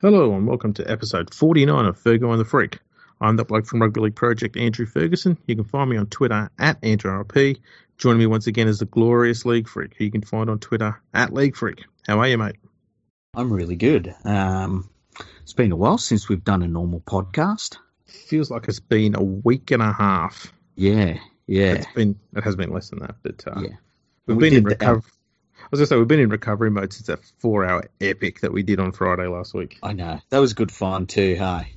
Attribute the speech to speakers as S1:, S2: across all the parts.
S1: Hello and welcome to episode 49 of Fergo and the Freak. I'm the bloke from Rugby League Project, Andrew Ferguson. You can find me on Twitter at AndrewRP. Joining me once again is the glorious League Freak, who you can find on Twitter at League Freak. How are you, mate?
S2: I'm really good. Um, it's been a while since we've done a normal podcast.
S1: Feels like it's been a week and a half.
S2: Yeah, yeah.
S1: It's been. It has been less than that, but uh,
S2: Yeah.
S1: we've
S2: We
S1: been in
S2: the-
S1: recovery. I was gonna say we've been in recovery mode since that four-hour epic that we did on Friday last week.
S2: I know. That was good fun too, hey?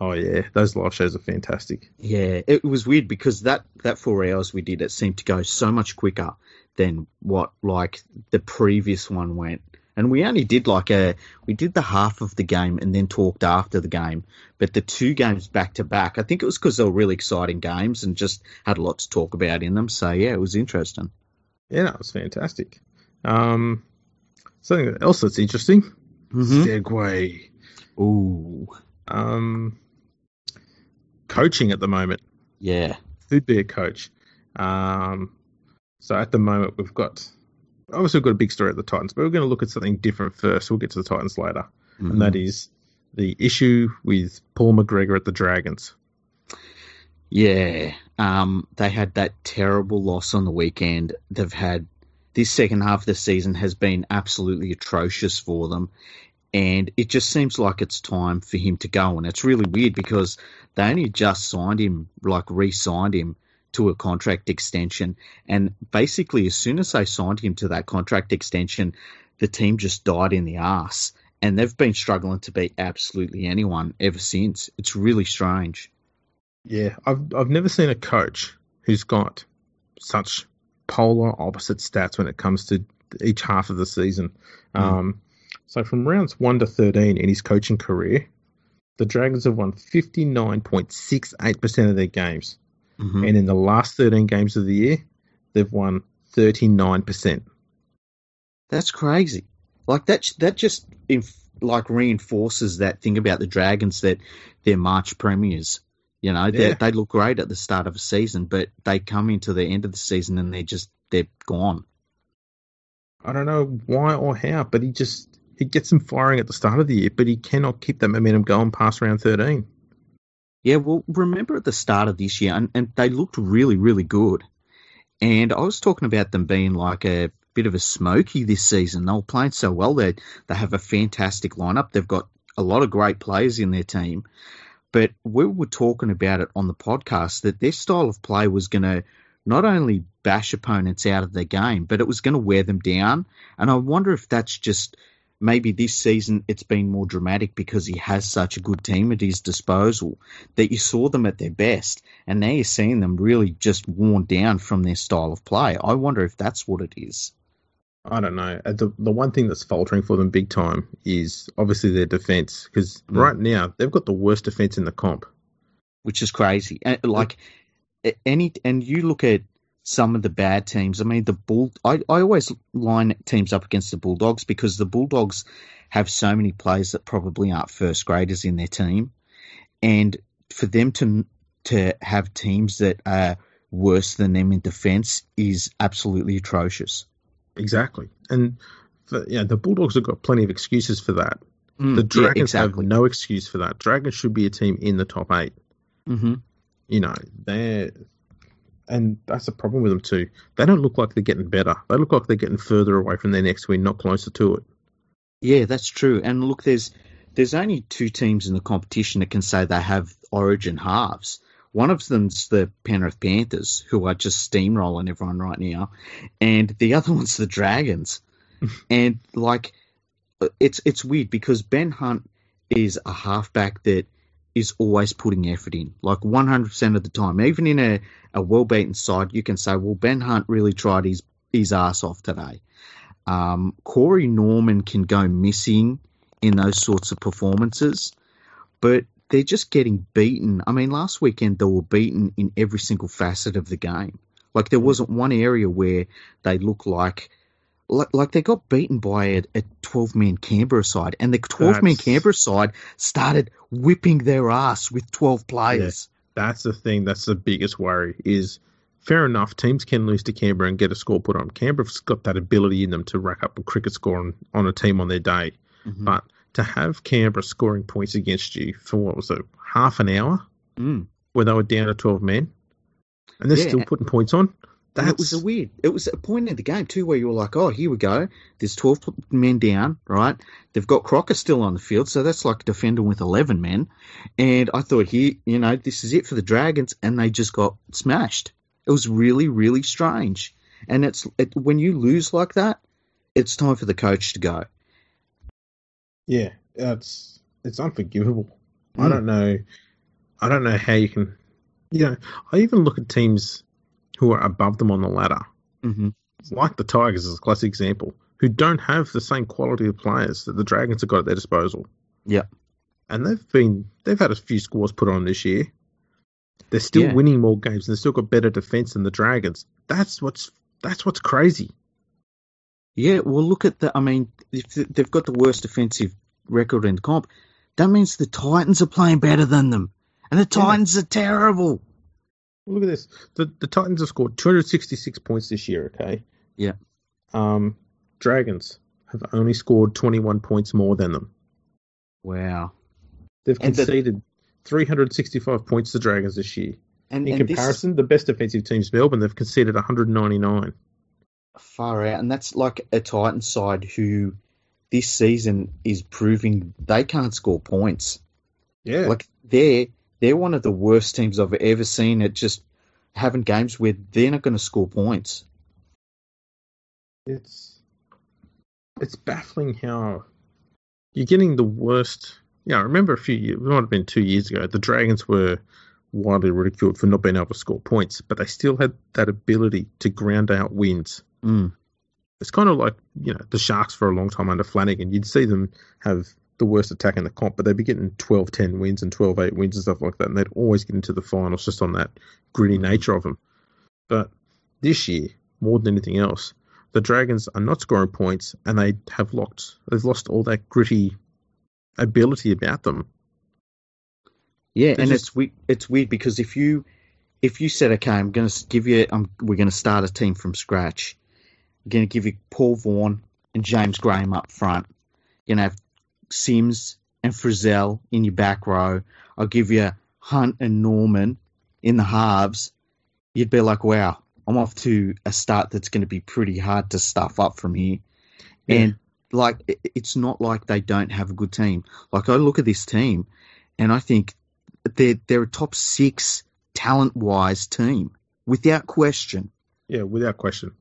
S1: Oh yeah, those live shows are fantastic.
S2: Yeah, it was weird because that, that four hours we did, it seemed to go so much quicker than what, like, the previous one went. And we only did like a, we did the half of the game and then talked after the game. But the two games back to back, I think it was because they were really exciting games and just had a lot to talk about in them. So yeah, it was interesting.
S1: Yeah, it was fantastic. Um, something else that's interesting.
S2: Mm-hmm.
S1: Segway.
S2: Ooh,
S1: Um, coaching at the moment.
S2: yeah.
S1: Who'd be a coach? Um, so at the moment we've got obviously we've got a big story at the Titans, but we're going to look at something different first. We'll get to the Titans later,
S2: Mhm.
S1: and that is the issue with Paul McGregor at the Dragons.
S2: Yeah, um, they had that terrible loss on the weekend. They've had this second half of the season has been absolutely atrocious for them, and it just seems like it's time for him to go. And it's really weird because they only just signed him, like re-signed him to a contract extension, and basically as soon as they signed him to that contract extension, the team just died in the ass, and they've been struggling to beat absolutely anyone ever since. It's really strange.
S1: Yeah, I've I've never seen a coach who's got such polar opposite stats when it comes to each half of the season.
S2: Mm.
S1: Um, so from rounds one to thirteen in his coaching career, the Dragons have won fifty nine point six eight percent of their games,
S2: Mhm.
S1: and in the last thirteen games of the year, they've won thirty nine percent.
S2: That's crazy. Like that. That just inf- like reinforces that thing about the Dragons that they're March premiers. You know, they
S1: Yeah.
S2: they look great at the start of a season, but they come into the end of the season and they're just they're gone.
S1: I don't know why or how, but he just he gets them firing at the start of the year, but he cannot keep that momentum going past round thirteen.
S2: Yeah, well, remember at the start of this year, and, and they looked really, really good. And I was talking about them being like a bit of a smoky this season. They were playing so well. They they have a fantastic lineup. They've got a lot of great players in their team. But we were talking about it on the podcast that their style of play was going to not only bash opponents out of their game, but it was going to wear them down. And I wonder if that's just maybe this season it's been more dramatic because he has such a good team at his disposal that you saw them at their best, and now you're seeing them really just worn down from their style of play. I wonder if that's what it is.
S1: I don't know. Uh, The the one thing that's faltering for them big time is obviously their defense because
S2: Mm.
S1: right now they've got the worst defense in the comp.
S2: which is crazy. And, like any, and you look at some of the bad teams. I mean, the bull. I, I always line teams up against the Bulldogs because the Bulldogs have so many players that probably aren't first graders in their team, and for them to to have teams that are worse than them in defence is absolutely atrocious.
S1: Exactly, and for, yeah, the Bulldogs have got plenty of excuses for that.
S2: Mm,
S1: The
S2: yeah,
S1: Dragons
S2: exactly.
S1: have no excuse for that. Dragons should be a team in the top eight.
S2: hmm
S1: You know they're. And that's the problem with them too. They don't look like they're getting better. They look like they're getting further away from their next win, not closer to it.
S2: Yeah, that's true. And look, there's there's only two teams in the competition that can say they have Origin halves. One of them's the Penrith Panthers, who are just steamrolling everyone right now, and the other one's the Dragons. and like, it's it's weird because Ben Hunt is a halfback that is always putting effort in, like 100% of the time. Even in a, a well beaten side, you can say, well, Ben Hunt really tried his his ass off today. Um, Corey Norman can go missing in those sorts of performances, but they're just getting beaten. I mean, last weekend they were beaten in every single facet of the game. Like there wasn't one area where they look like like, like they got beaten by a, a 12 man Canberra side, and the 12 man Canberra side started whipping their ass with 12 players.
S1: That's the thing. That's the biggest worry. Is fair enough. Teams can lose to Canberra and get a score put on. Canberra's got that ability in them to rack up a cricket score on, on a team on their day.
S2: Mhm.
S1: But to have Canberra scoring points against you for what was it, half an hour,
S2: Mm.
S1: where they were down to twelve men, and they're
S2: Yeah.
S1: still putting points on?
S2: That was a weird. It was a point in the game too where you were like, "Oh, here we go. There's 12 men down, right? They've got Croker still on the field, so that's like a defender with 11 men." And I thought, here, you know, this is it for the Dragons, and they just got smashed. It was really, really strange. And it's it, when you lose like that, it's time for the coach to go.
S1: Yeah, it's it's unforgivable. I
S2: Mm.
S1: don't know. I don't know how you can. You know, I even look at teams who are above them on the ladder,
S2: hmm
S1: like the Tigers is a classic example, who don't have the same quality of players that the Dragons have got at their disposal.
S2: Yeah.
S1: and they've been they've had a few scores put on this year. They're still
S2: Yeah.
S1: winning more games, and they've still got better defense than the Dragons. That's what's that's what's crazy.
S2: Yeah, well, look at the. I mean, if they've got the worst defensive record in the comp, that means the Titans are playing better than them, and the
S1: Yeah.
S2: Titans are terrible.
S1: Look at this. The the Titans have scored 266 points this year, okay?
S2: Yeah.
S1: Um Dragons have only scored 21 points more than them.
S2: Wow.
S1: They've
S2: And the-
S1: conceded 365 points to Dragons this year.
S2: And,
S1: In
S2: and is
S1: comparison, the best defensive team's Melbourne. They've conceded 199.
S2: Far out, and that's like a Titans side who this season is proving they can't score points.
S1: Yeah.
S2: Like they're they're one of the worst teams I've ever seen at just having games where they're not going to score points.
S1: it's it's baffling how you're getting the worst. Yeah, I remember a few years, it might have been two years ago, the Dragons were widely ridiculed for not being able to score points, but they still had that ability to ground out wins.
S2: Mm.
S1: It's kind of like, you know, the Sharks for a long time under Flanagan. You'd see them have the worst attack in the comp, but they'd be getting 12 10 wins and 12 8 wins and stuff like that, and they'd always get into the finals just on that gritty nature of them. But this year, more than anything else, the Dragons are not scoring points, and they have locked. They've lost all that gritty ability about them.
S2: Yeah,
S1: They're
S2: and
S1: just-
S2: it's weird. It's weird because if you if you said, okay, I'm going to give you, I'm, we're going to start a team from scratch. I'm going to give you Paul Vaughan and James Graham up front. You're going to have Sims and Frizell in your back row. I'll give you Hunt and Norman in the halves. You'd be like, wow, I'm off to a start that's going to be pretty hard to stuff up from here.
S1: Yeah.
S2: And like, it's not like they don't have a good team. Like, I look at this team and I think they're they're a top six talent wise team without question.
S1: Yeah, without question.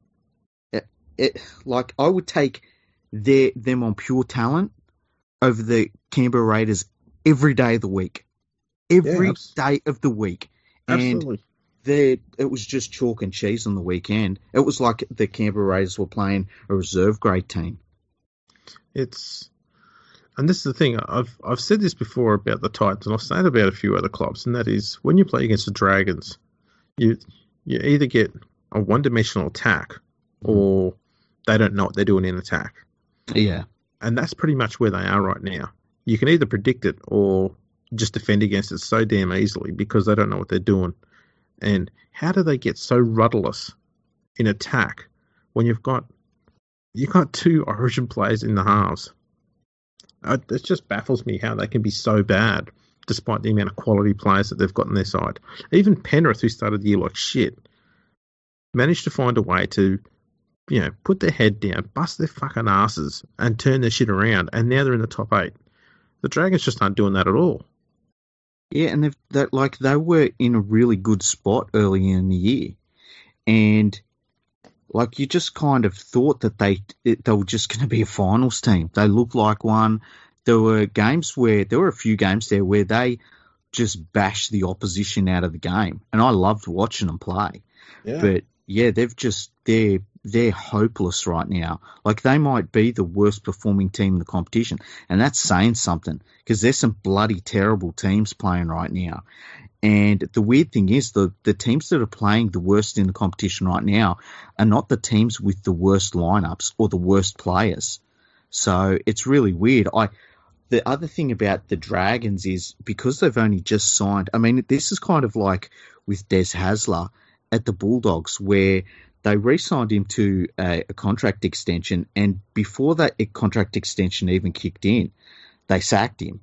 S2: It like I would take their them on pure talent over the Canberra Raiders every day of the week, every day of the week. And
S1: Absolutely.
S2: it was just chalk and cheese on the weekend. It was like the Canberra Raiders were playing a reserve grade team.
S1: It's and this is the thing I've I've said this before about the Titans and I've said it about a few other clubs and that is when you play against the Dragons you you either get a one dimensional attack mm-hmm. or they don't know what they're doing in attack.
S2: Yeah,
S1: and that's pretty much where they are right now. You can either predict it or just defend against it so damn easily because they don't know what they're doing. And how do they get so rudderless in attack when you've got you've got two origin players in the halves? Uh, it just baffles me how they can be so bad despite the amount of quality players that they've got on their side. Even Penrith, who started the year like shit, managed to find a way to, you know, put their head down, bust their fucking asses, and turn their shit around. And now they're in the top eight. The Dragons just aren't doing that at all.
S2: Yeah, and they've that like they were in a really good spot early in the year, and like you just kind of thought that they it, they were just going to be a finals team. They looked like one. There were games where there were a few games there where they just bashed the opposition out of the game, and I loved watching them play.
S1: Yeah.
S2: But yeah, they've just they're they're hopeless right now. Like they might be the worst performing team in the competition, and that's saying something because there's some bloody terrible teams playing right now. And the weird thing is the the teams that are playing the worst in the competition right now are not the teams with the worst lineups or the worst players. So it's really weird. I the other thing about the Dragons is because they've only just signed. I mean, this is kind of like with Des Hasler at the Bulldogs, where they re-signed him to a, a contract extension, and before that contract extension even kicked in, they sacked him.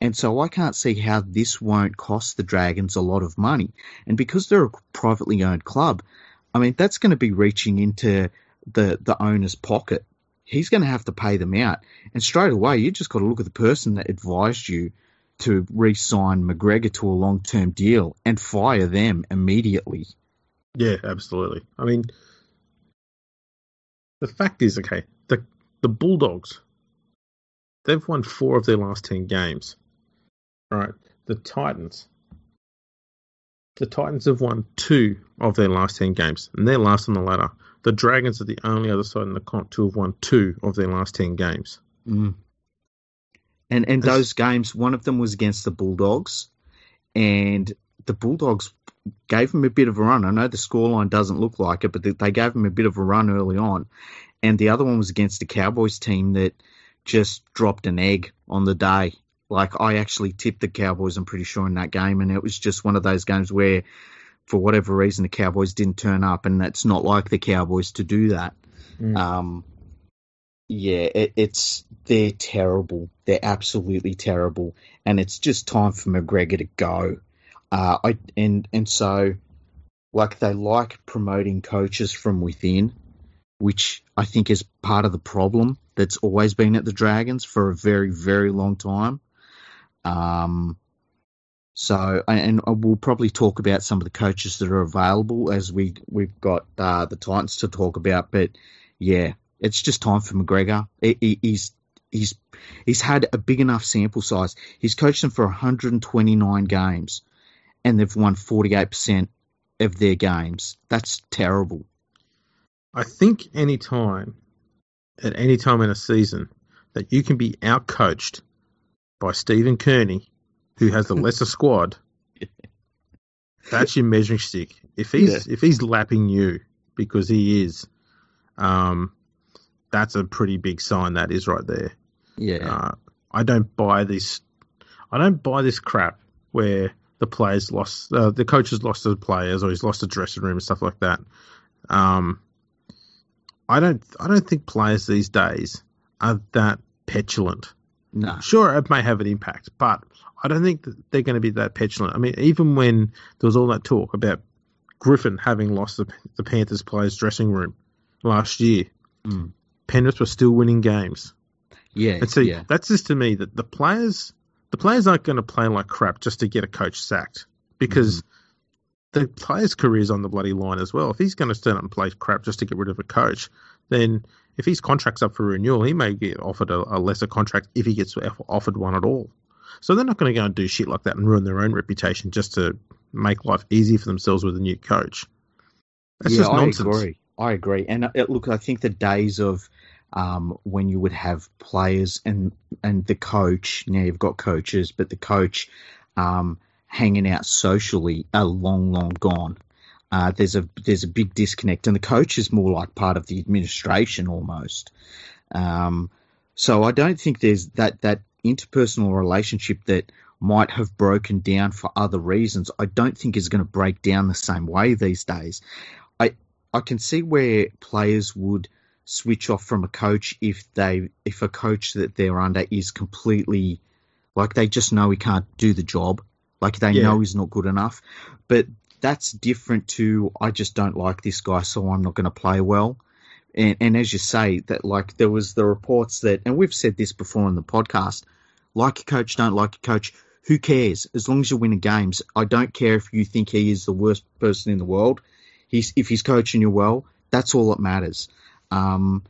S2: And so I can't see how this won't cost the Dragons a lot of money. And because they're a privately owned club, I mean, that's going to be reaching into the, the owner's pocket. He's going to have to pay them out. And straight away, you just got to look at the person that advised you to re sign McGregor to a long term deal and fire them immediately.
S1: Yeah, absolutely. I mean, the fact is, okay, the the Bulldogs, they've won four of their last ten games. All right, the Titans, the Titans have won two of their last ten games, and they're last on the ladder. The Dragons are the only other side in the comp to have won two of their last ten games.
S2: Mm. And and those games, one of them was against the Bulldogs, and the Bulldogs gave him a bit of a run. I know the scoreline doesn't look like it, but they gave him a bit of a run early on. And the other one was against the Cowboys team that just dropped an egg on the day. Like I actually tipped the Cowboys, I'm pretty sure in that game, and it was just one of those games where, for whatever reason, the Cowboys didn't turn up, and that's not like the Cowboys to do that. Mm. Um, yeah, it, it's they're terrible. They're absolutely terrible, and it's just time for McGregor to go. Uh, I and and so like they like promoting coaches from within, which I think is part of the problem that's always been at the Dragons for a very very long time. Um, so and we'll probably talk about some of the coaches that are available as we we've got uh, the Titans to talk about, but yeah, it's just time for McGregor. He, he's he's he's had a big enough sample size. He's coached them for 129 games and they've won 48% of their games. That's terrible.
S1: I think any time, at any time in a season, that you can be outcoached by Stephen Kearney, who has the lesser squad, that's your measuring stick. If he's yeah. if he's lapping you because he is, um, that's a pretty big sign. That is right there.
S2: Yeah. Uh,
S1: I don't buy this. I don't buy this crap where the players lost, uh, the coaches lost the players, or he's lost the dressing room and stuff like that. Um, I don't, I don't think players these days are that petulant.
S2: No.
S1: Sure, it may have an impact, but I don't think that they're going to be that petulant. I mean, even when there was all that talk about Griffin having lost the, the Panthers players' dressing room last year,
S2: mm.
S1: Penrith were still winning games.
S2: Yeah,
S1: and see,
S2: yeah.
S1: that's just to me that the players the players aren't going to play like crap just to get a coach sacked because mm-hmm. the player's career is on the bloody line as well. If he's going to stand up and play crap just to get rid of a coach, then if his contract's up for renewal, he may get offered a, a lesser contract if he gets offered one at all. So they're not going to go and do shit like that and ruin their own reputation just to make life easy for themselves with a new coach. That's
S2: yeah,
S1: just nonsense.
S2: I agree. I agree. And uh, look, I think the days of um, when you would have players and and the coach. Now you've got coaches, but the coach um, hanging out socially are long, long gone. Uh, there's a there's a big disconnect, and the coach is more like part of the administration almost. Um, so I don't think there's that that interpersonal relationship that might have broken down for other reasons. I don't think is going to break down the same way these days. I I can see where players would switch off from a coach if they if a coach that they're under is completely like they just know he can't do the job. Like they yeah. know he's not good enough. But that's different to i just don't like this guy so i'm not going to play well. And, and as you say that like there was the reports that and we've said this before on the podcast like a coach don't like a coach. Who cares? As long as you're winning games i don't care if you think he is the worst person in the world. He's if he's coaching you well that's all that matters um,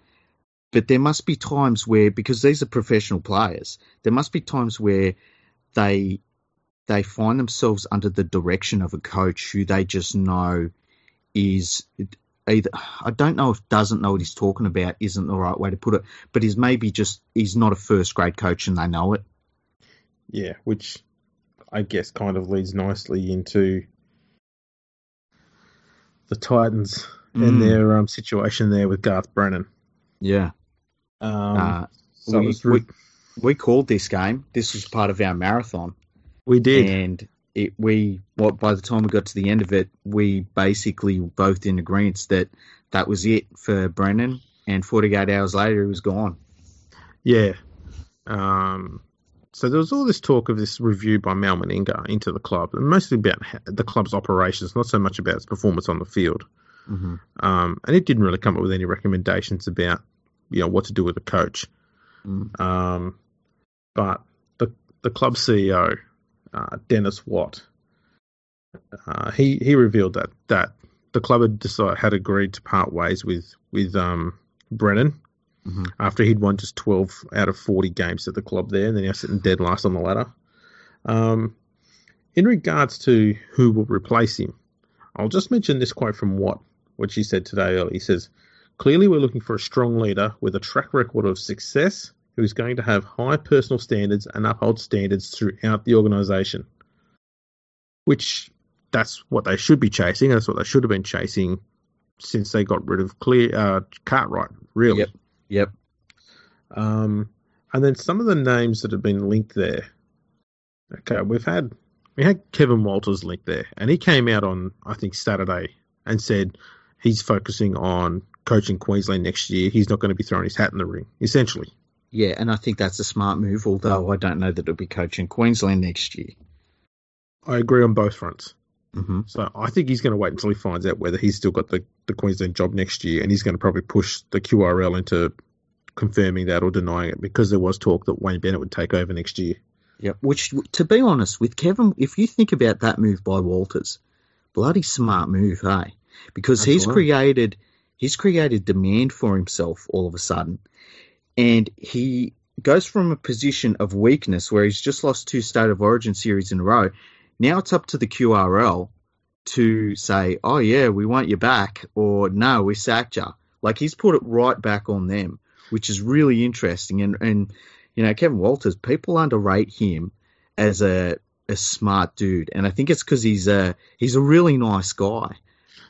S2: but there must be times where, because these are professional players, there must be times where they they find themselves under the direction of a coach who they just know is either I don't know if doesn't know what he's talking about isn't the right way to put it, but he's maybe just he's not a first grade coach and they know it.
S1: Yeah, which I guess kind of leads nicely into the Titans mm. in their um, situation there with Garth Brennan.
S2: Yeah.
S1: Um, uh,
S2: so we, we, we, called this game. This was part of our marathon.
S1: We did.
S2: And it, we, what by the time we got to the end of it, we basically both in agreement that that was it for Brennan. And 48 hours later, he was gone.
S1: Yeah. Um, so there was all this talk of this review by Mal Meninga into the club, mostly about the club's operations, not so much about its performance on the field.
S2: Mm-hmm.
S1: Um, and it didn't really come up with any recommendations about, you know, what to do with the coach.
S2: Mm.
S1: Um, but the the club CEO, uh, Dennis Watt, uh, he he revealed that that the club had decided had agreed to part ways with with um, Brennan
S2: Mhm.
S1: after he'd won just 12 out of 40 games at the club there, and then now sitting dead last on the ladder. Um, in regards to who will replace him, I'll just mention this quote from Watt, which he said today early. He says, Clearly, we're looking for a strong leader with a track record of success who is going to have high personal standards and uphold standards throughout the organisation. Which that's what they should be chasing. That's what they should have been chasing since they got rid of Clear uh, Cartwright. Really.
S2: Yep. Yep.
S1: Um, and then some of the names that have been linked there. Okay, we've had we had Kevin Walters linked there, and he came out on I think Saturday and said he's focusing on coaching Queensland next year. He's not going to be throwing his hat in the ring, essentially.
S2: Yeah, and I think that's a smart move, although I don't know that it'll be coaching Queensland next year.
S1: I agree on both fronts.
S2: hmm
S1: So I think he's going to wait until he finds out whether he's still got the, the Queensland job next year, and he's going to probably push the QRL into confirming that or denying it because there was talk that Wayne Bennett would take over next year.
S2: Yep. Which, to be honest, with Kevin, if you think about that move by Walters, bloody smart move, hey? Because he's created, he's created demand for himself all of a sudden, and he goes from a position of weakness where he's just lost two state of origin series in a row. Now it's up to the QRL to say, "Oh yeah, we want you back," or "No, we sacked you." Like he's put it right back on them, which is really interesting. And and you know, Kevin Walters, people underrate him as a a smart dude, and I think it's because he's a he's a really nice guy.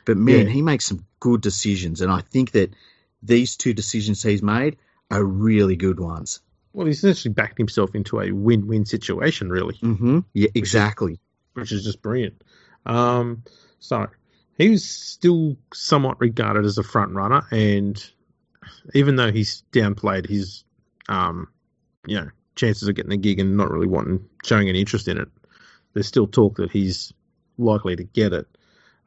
S2: But man,
S1: Yeah.
S2: he makes some good decisions, and I think that these two decisions he's made are really good ones.
S1: Well, he's essentially backed himself into a win-win situation, really.
S2: hmm Yeah, exactly.
S1: which is just brilliant. Um, so he was still somewhat regarded as a front runner, and even though he's downplayed his, um, you know, chances of getting a gig and not really wanting showing any interest in it, there's still talk that he's likely to get it.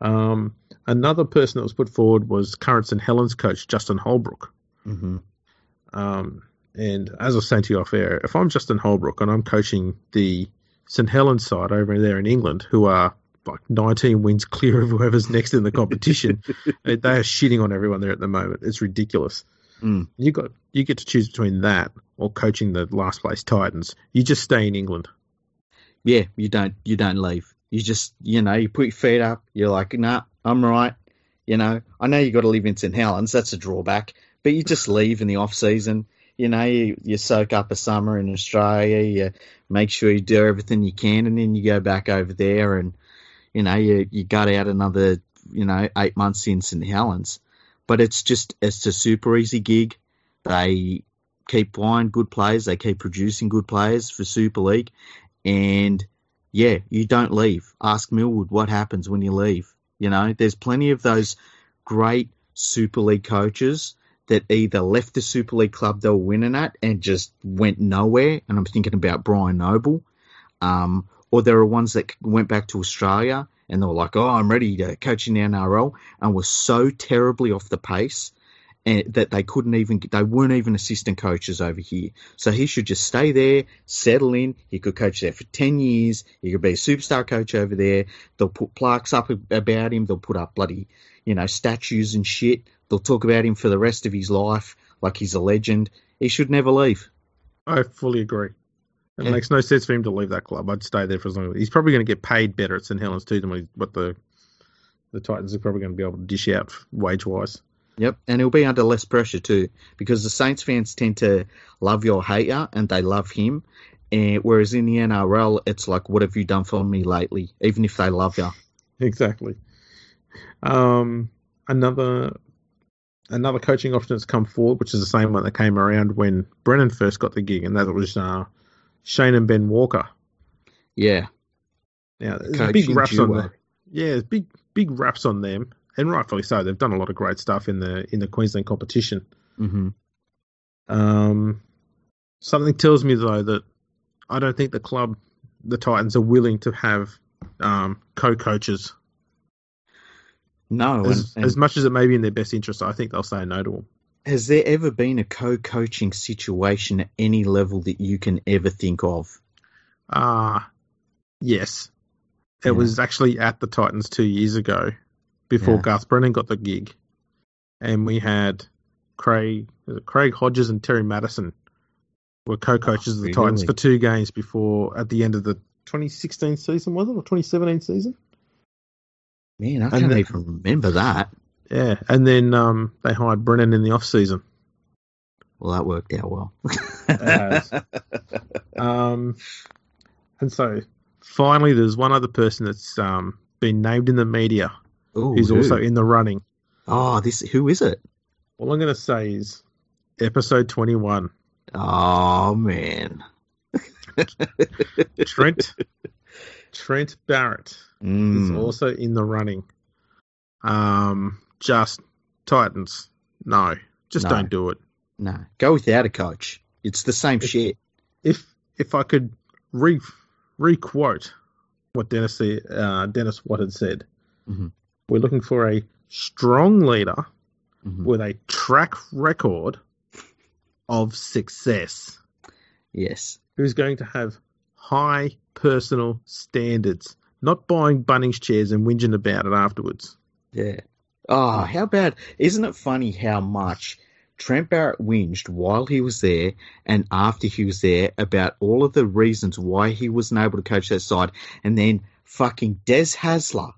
S1: Um, another person that was put forward was current St Helens coach Justin Holbrook.
S2: hmm
S1: Um, and as I was saying to you off air, if I'm Justin Holbrook and I'm coaching the St Helens side over there in England, who are like 19 wins clear of whoever's next in the competition, they they are shitting on everyone there at the moment. It's ridiculous.
S2: Mm.
S1: You got you get to choose between that or coaching the last place Titans. You just stay in England.
S2: Yeah, you don't you don't leave. You just you know you put your feet up. You're like, nah, I'm right. You know, I know you've got to live in St Helens. That's a drawback, but you just leave in the off season. You know, you, you soak up a summer in Australia. You make sure you do everything you can, and then you go back over there, and you know, you you gut out another you know eight months in St Helens. But it's just it's a super easy gig. They keep buying good players. They keep producing good players for Super League, and yeah, you don't leave. Ask Millward what happens when you leave. You know, there's plenty of those great Super League coaches that either left the Super League club they were winning at and just went nowhere. And I'm thinking about Brian Noble. Um, or there are ones that went back to Australia and they were like, oh, I'm ready to coach in the NRL and were so terribly off the pace and that they couldn't even, they weren't even assistant coaches over here. So he should just stay there, settle in. He could coach there for 10 years. He could be a superstar coach over there. They'll put plaques up about him. They'll put up bloody, you know, statues and shit. They'll talk about him for the rest of his life like he's a legend. He should never leave.
S1: I fully agree. It
S2: Yeah.
S1: makes no sense for him to leave that club. I'd stay there for as long as he's probably going to get paid better at St Helens too than what the the Titans are probably going to be able to dish out wage wise.
S2: Yep, and he'll be under less pressure too, because the Saints fans tend to love you or hate you, and they love him. And whereas in the NRL, it's like, "What have you done for me lately?" Even if they love you.
S1: Exactly. Um, another another coaching option that's come forward, which is the same one that came around when Brennan first got the gig, and that was uh, Shane and Ben Walker.
S2: Yeah,
S1: Now, there's big raps on them. Yeah, big big raps on them, and rightfully so. They've done a lot of great stuff in the in the Queensland competition.
S2: hmm
S1: Um, something tells me though that I don't think the club, the Titans, are willing to have um, co-coaches.
S2: No,
S1: As,
S2: and,
S1: as much as it may be in their best interest, I think they'll say no to them.
S2: has there ever been a co-coaching situation at any level that you can ever think of?
S1: Ah, yes. It
S2: Yeah.
S1: was actually at the Titans two years ago, before
S2: Yeah.
S1: Garth Brennan got the gig, and we had Craig, Craig Hodges and Terry Matterson were co-coaches of the Titans for two games before at the end of the 2016 season, was it, or 2017 season?
S2: Man, I
S1: And
S2: can't
S1: the-
S2: even remember that.
S1: Yeah, and then um, they hired Brennan in the off season.
S2: Well, that worked out well.
S1: Um, and so finally, there's one other person that's um, been named in the media
S2: Ooh,
S1: who's
S2: who?
S1: also in the running.
S2: Oh, this who is it?
S1: All I'm going to say is episode 21.
S2: Oh man.
S1: Trent Trent Barrett is
S2: Mm,
S1: also in the running. Um, just Titans, no, just
S2: No.
S1: don't do it.
S2: no, go without a coach. It's the same
S1: It's-
S2: shit.
S1: If if I could re requote what Dennis uh, Dennis Watt had said,
S2: Mhm.
S1: We're looking for a strong leader
S2: Mhm.
S1: with a track record of success
S2: Yes.
S1: who's going to have high personal standards, not buying Bunnings chairs and whinging about it afterwards.
S2: Yeah. Oh, how bad. Isn't it funny how much Trent Barrett whinged while he was there and after he was there about all of the reasons why he wasn't able to coach that side, and then fucking Des Hasler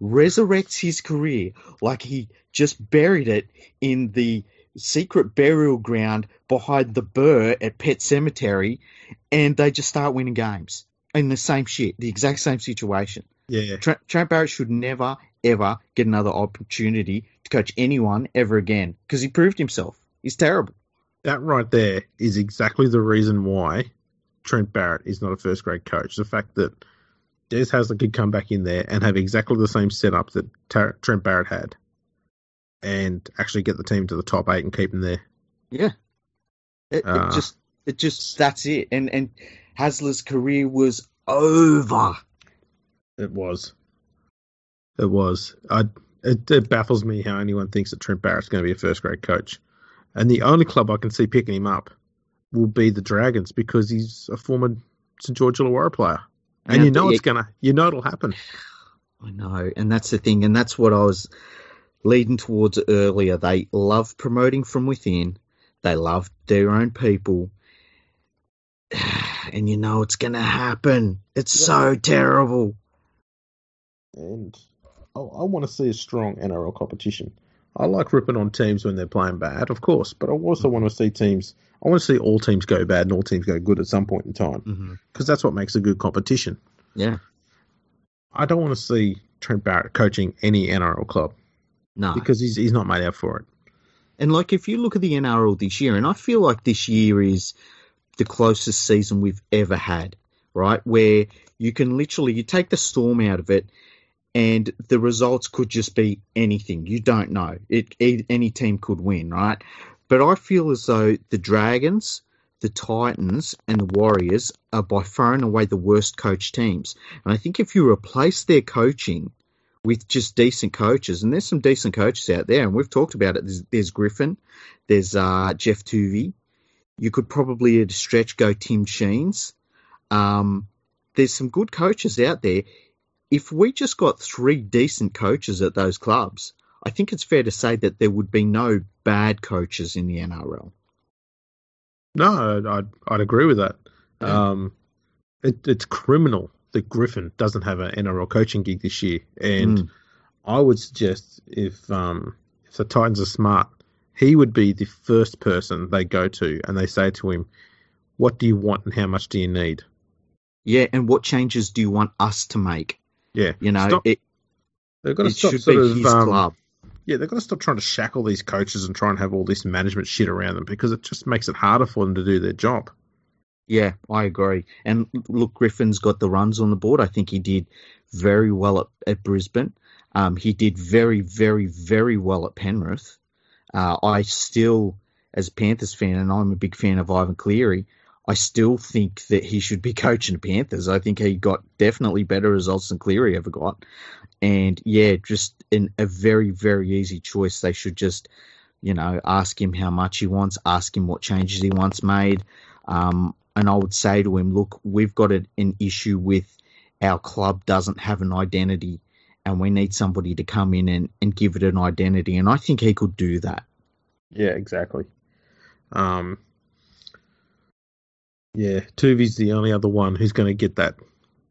S2: resurrects his career like he just buried it in the secret burial ground behind the Burr at Pet Cemetery, and they just start winning games in the same shit, the exact same situation.
S1: Yeah,
S2: Trent, Trent Barrett should never, ever get another opportunity to coach anyone ever again because he proved himself. He's terrible.
S1: that right there is exactly the reason why Trent Barrett is not a first grade coach. The fact that Des Hasler could come back in there and have exactly the same setup that Tar- Trent Barrett had and actually get the team to the top eight and keep them there.
S2: Yeah. It,
S1: Uh.
S2: it just, it just, that's it. And and Hasler's career was over.
S1: It was. It was. I. It, it baffles me how anyone thinks that Trent Barrett's going to be a first grade coach, and the only club I can see picking him up will be the Dragons because he's a former St George Illawarra player, and
S2: Yeah,
S1: you know
S2: but
S1: it's gonna. You know it'll happen.
S2: I know, and that's the thing, and that's what I was leading towards earlier. They love promoting from within. They love their own people, and you know it's going to happen. It's
S1: Yeah.
S2: so terrible.
S1: And I, I want to see a strong NRL competition. I like ripping on teams when they're playing bad, of course, but I also want to see teams. I want to see all teams go bad and all teams go good at some point in time
S2: Mm-hmm.
S1: because that's what makes a good competition.
S2: Yeah,
S1: I don't want to see Trent Barrett coaching any NRL club
S2: no,
S1: because he's he's not made out for it.
S2: and like if you look at the NRL this year, and I feel like this year is the closest season we've ever had, right? Where you can literally you take the storm out of it, and the results could just be anything. You don't know. It, it any team could win, right? But I feel as though the Dragons, the Titans, and the Warriors are by far and away the worst coach teams. And I think if you replace their coaching with just decent coaches, and there's some decent coaches out there, and we've talked about it. There's, there's Griffin, there's uh, Geoff Toovey. You could probably at a stretch go Tim Sheens. Um, there's some good coaches out there. If we just got three decent coaches at those clubs, I think it's fair to say that there would be no bad coaches in the NRL.
S1: No, I'd I'd agree with that.
S2: Yeah.
S1: Um, it, it's criminal that Griffin doesn't have an NRL coaching gig this year, and
S2: Mm.
S1: I would suggest if um if the Titans are smart, he would be the first person they go to and they say to him, "What do you want and how much do you need?"
S2: Yeah, and what changes do you want us to make?
S1: Yeah,
S2: You know,
S1: Stop-
S2: it,
S1: they've got to stop
S2: should
S1: sort
S2: be
S1: of
S2: his
S1: um,
S2: club.
S1: yeah, they've got to stop trying to shackle these coaches and try and have all this management shit around them because it just makes it harder for them to do their job.
S2: Yeah, I agree. And look, Griffin's got the runs on the board. I think he did very well at, at Brisbane. Um, he did very, very, very well at Penrith. Uh, I still, as a Panthers fan, and I'm a big fan of Ivan Cleary, I still think that he should be coaching the Panthers. I think he got definitely better results than Cleary ever got. And yeah, just in a very, very easy choice. They should just, you know, ask him how much he wants, ask him what changes he wants made. Um, and I would say to him, look, we've got an issue with our club doesn't have an identity and we need somebody to come in and, and give it an identity. And I think he could do that.
S1: Yeah, exactly. Um, yeah, Toovey's the only other one who's going to get that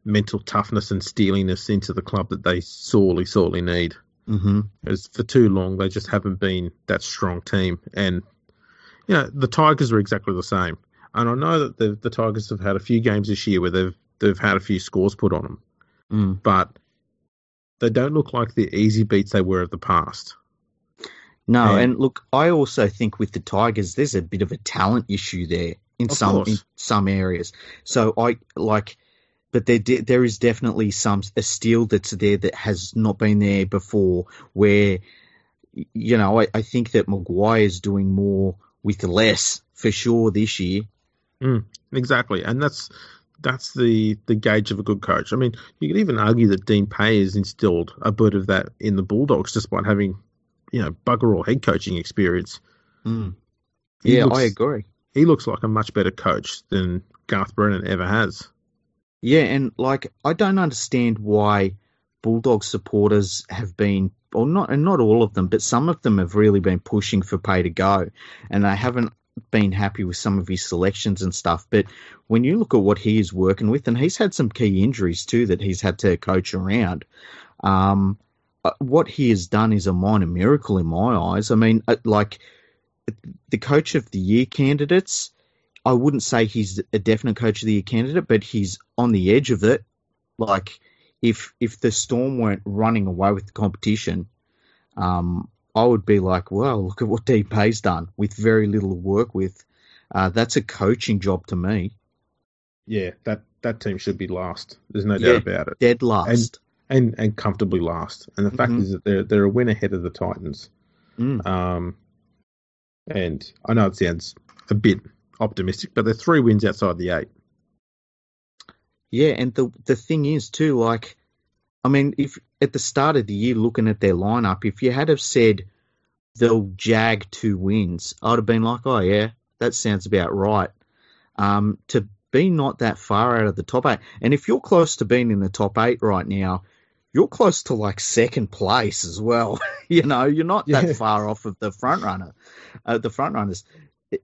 S1: mental toughness and steeliness into the club that they sorely, sorely need.
S2: Mm-hmm.
S1: Because for too long, they just haven't been that strong team. And, you know, the Tigers are exactly the same. And I know that the, the Tigers have had a few games this year where they've they've had a few scores put on them,
S2: Mm.
S1: but they don't look like the easy beats they were of the past.
S2: No,
S1: And-
S2: and look, I also think with the Tigers, there's a bit of a talent issue there in
S1: Of
S2: some in some areas. So I like, but there de- there is definitely some a steel that's there that has not been there before. Where you know, I, I think that Maguire is doing more with less for sure this year.
S1: Exactly, and that's that's the the gauge of a good coach. I mean, you could even argue that Dean Pay has instilled a bit of that in the Bulldogs, despite having you know bugger all head coaching experience.
S2: Mm. Yeah,
S1: looks,
S2: I agree.
S1: He looks like a much better coach than Garth Brennan ever has.
S2: Yeah, and like I don't understand why Bulldog supporters have been, or not, and not all of them, but some of them have really been pushing for Pay to go, and they haven't been happy with some of his selections and stuff. But when you look at what he is working with, and he's had some key injuries too that he's had to coach around. Um, uh, what he has done is a minor miracle in my eyes. I mean, uh, like the coach of the year candidates. I wouldn't say he's a definite coach of the year candidate, but he's on the edge of it. Like if if the Storm weren't running away with the competition, um, I would be like, well, look at what Dean Pay's done with very little to work with. Uh, that's a coaching job to me.
S1: Yeah, that that team should be last. There's no
S2: Yeah.
S1: doubt about it,
S2: Dead last.
S1: and and and comfortably last. And the fact
S2: Mhm.
S1: is that they're they're a win ahead of the Titans.
S2: Mm.
S1: Um, and I know it sounds a bit optimistic, but they're three wins outside the eight.
S2: Yeah, and the the thing is too, like, I mean, if at the start of the year, looking at their lineup, if you had have said they'll jag two wins, I'd have been like, oh yeah, that sounds about right. Um, to be not that far out of the top eight, and if you're close to being in the top eight right now, you're close to like second place as well. you know, you're not
S1: Yeah.
S2: that far off of the front runner, uh, the front runners.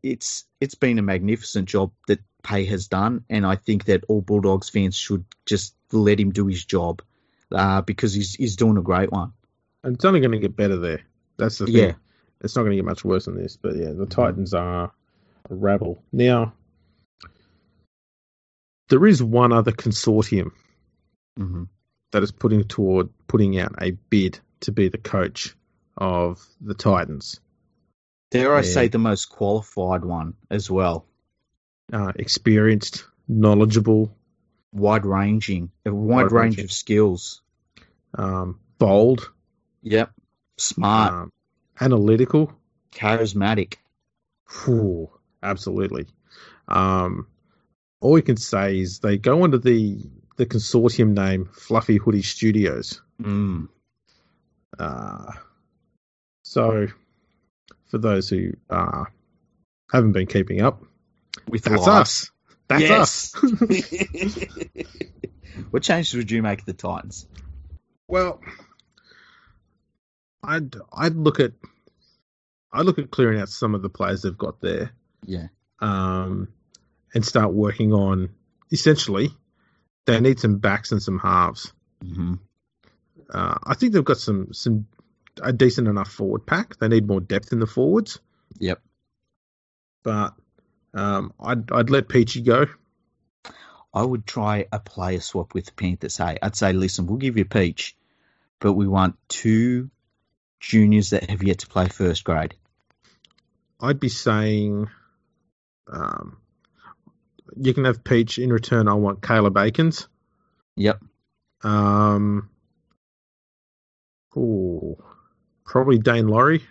S2: It's it's been a magnificent job that Pay has done, and I think that all Bulldogs fans should just let him do his job uh, because he's he's doing a great one.
S1: And it's only going to get better there. That's the thing.
S2: Yeah.
S1: It's not going to get much worse than this. But yeah, the Titans are a rabble. Now, there is one other consortium
S2: hmm
S1: that is putting toward putting out a bid to be the coach of the Titans.
S2: Dare I
S1: Yeah.
S2: say the most qualified one as well,
S1: Uh, experienced, knowledgeable,
S2: wide ranging, a wide range
S1: Wide-ranging.
S2: of skills.
S1: um, bold,
S2: Yep, smart,
S1: um, analytical.
S2: charismatic.
S1: Phew, absolutely. Um, all we can say is they go under the the consortium name Fluffy Hoodie Studios.
S2: Mm.
S1: Uh, so, for those who uh, haven't been keeping up,
S2: With
S1: that's us. That's
S2: Yes.
S1: us.
S2: what changes would you make to the Titans?
S1: well, I'd I'd look at I'd look at clearing out some of the players they've got there.
S2: Yeah.
S1: um, and start working on essentially they need some backs and some halves.
S2: hmm
S1: Uh, I think they've got some some a decent enough forward pack. They need more depth in the forwards,
S2: Yep.
S1: but um, I'd I'd let Peachey go.
S2: I would try a player swap with the Panthers. Hey, I'd say, listen, we'll give you Peach, but we want two juniors that have yet to play first grade.
S1: I'd be saying, um, you can have Peach in return. I want Caleb Aekins.
S2: Yep.
S1: Um, oh, probably Daine Laurie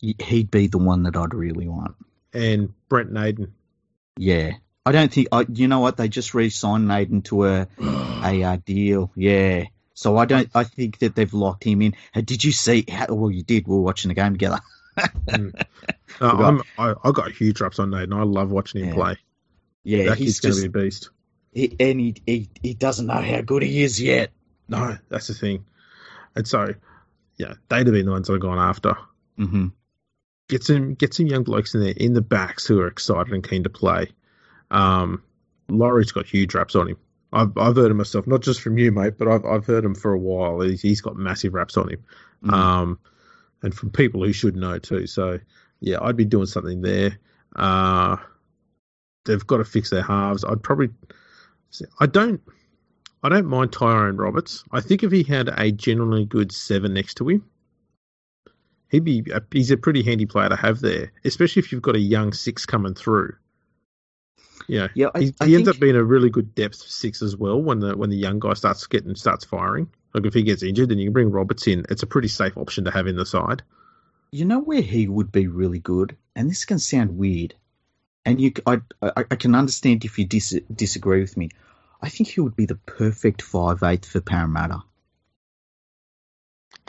S2: He'd be the one that I'd really want.
S1: and Brent Naden.
S2: Yeah. I don't think. I, you know what? They just re-signed Naden to a a uh, deal. Yeah. So I don't. I think that they've locked him in. Did you see? How, well, you did. We were watching the game together.
S1: I'm, I, got huge raps on Naden. I love watching him
S2: Yeah.
S1: play.
S2: Yeah,
S1: that
S2: he's
S1: going to be a beast.
S2: he, and he, he he doesn't know how good he is yet.
S1: No, that's the thing. And so, yeah, they'd have been the ones that have gone after.
S2: hmm
S1: Get some get some young blokes in there in the backs who are excited and keen to play. Um, Laurie's got huge raps on him. I've I've heard him myself, not just from you, mate, but I've I've heard him for a while. He's, he's got massive raps on him,
S2: Mm-hmm.
S1: um, and from people who should know too. So yeah, I'd be doing something there. Uh, they've got to fix their halves. I'd probably. I don't. I don't mind Tyrone Roberts. I think if he had a genuinely good seven next to him, he'd be. A, he's a pretty handy player to have there, especially if you've got a young six coming through. Yeah,
S2: Yeah, I,
S1: he,
S2: I
S1: he ends up being a really good depth six as well when the when the young guy starts getting starts firing. Like if he gets injured, then you can bring Roberts in. It's a pretty safe option to have in the side.
S2: You know where he would be really good, and this can sound weird, and you, I, I, I can understand if you dis- disagree with me. I think he would be the perfect five eight for Parramatta.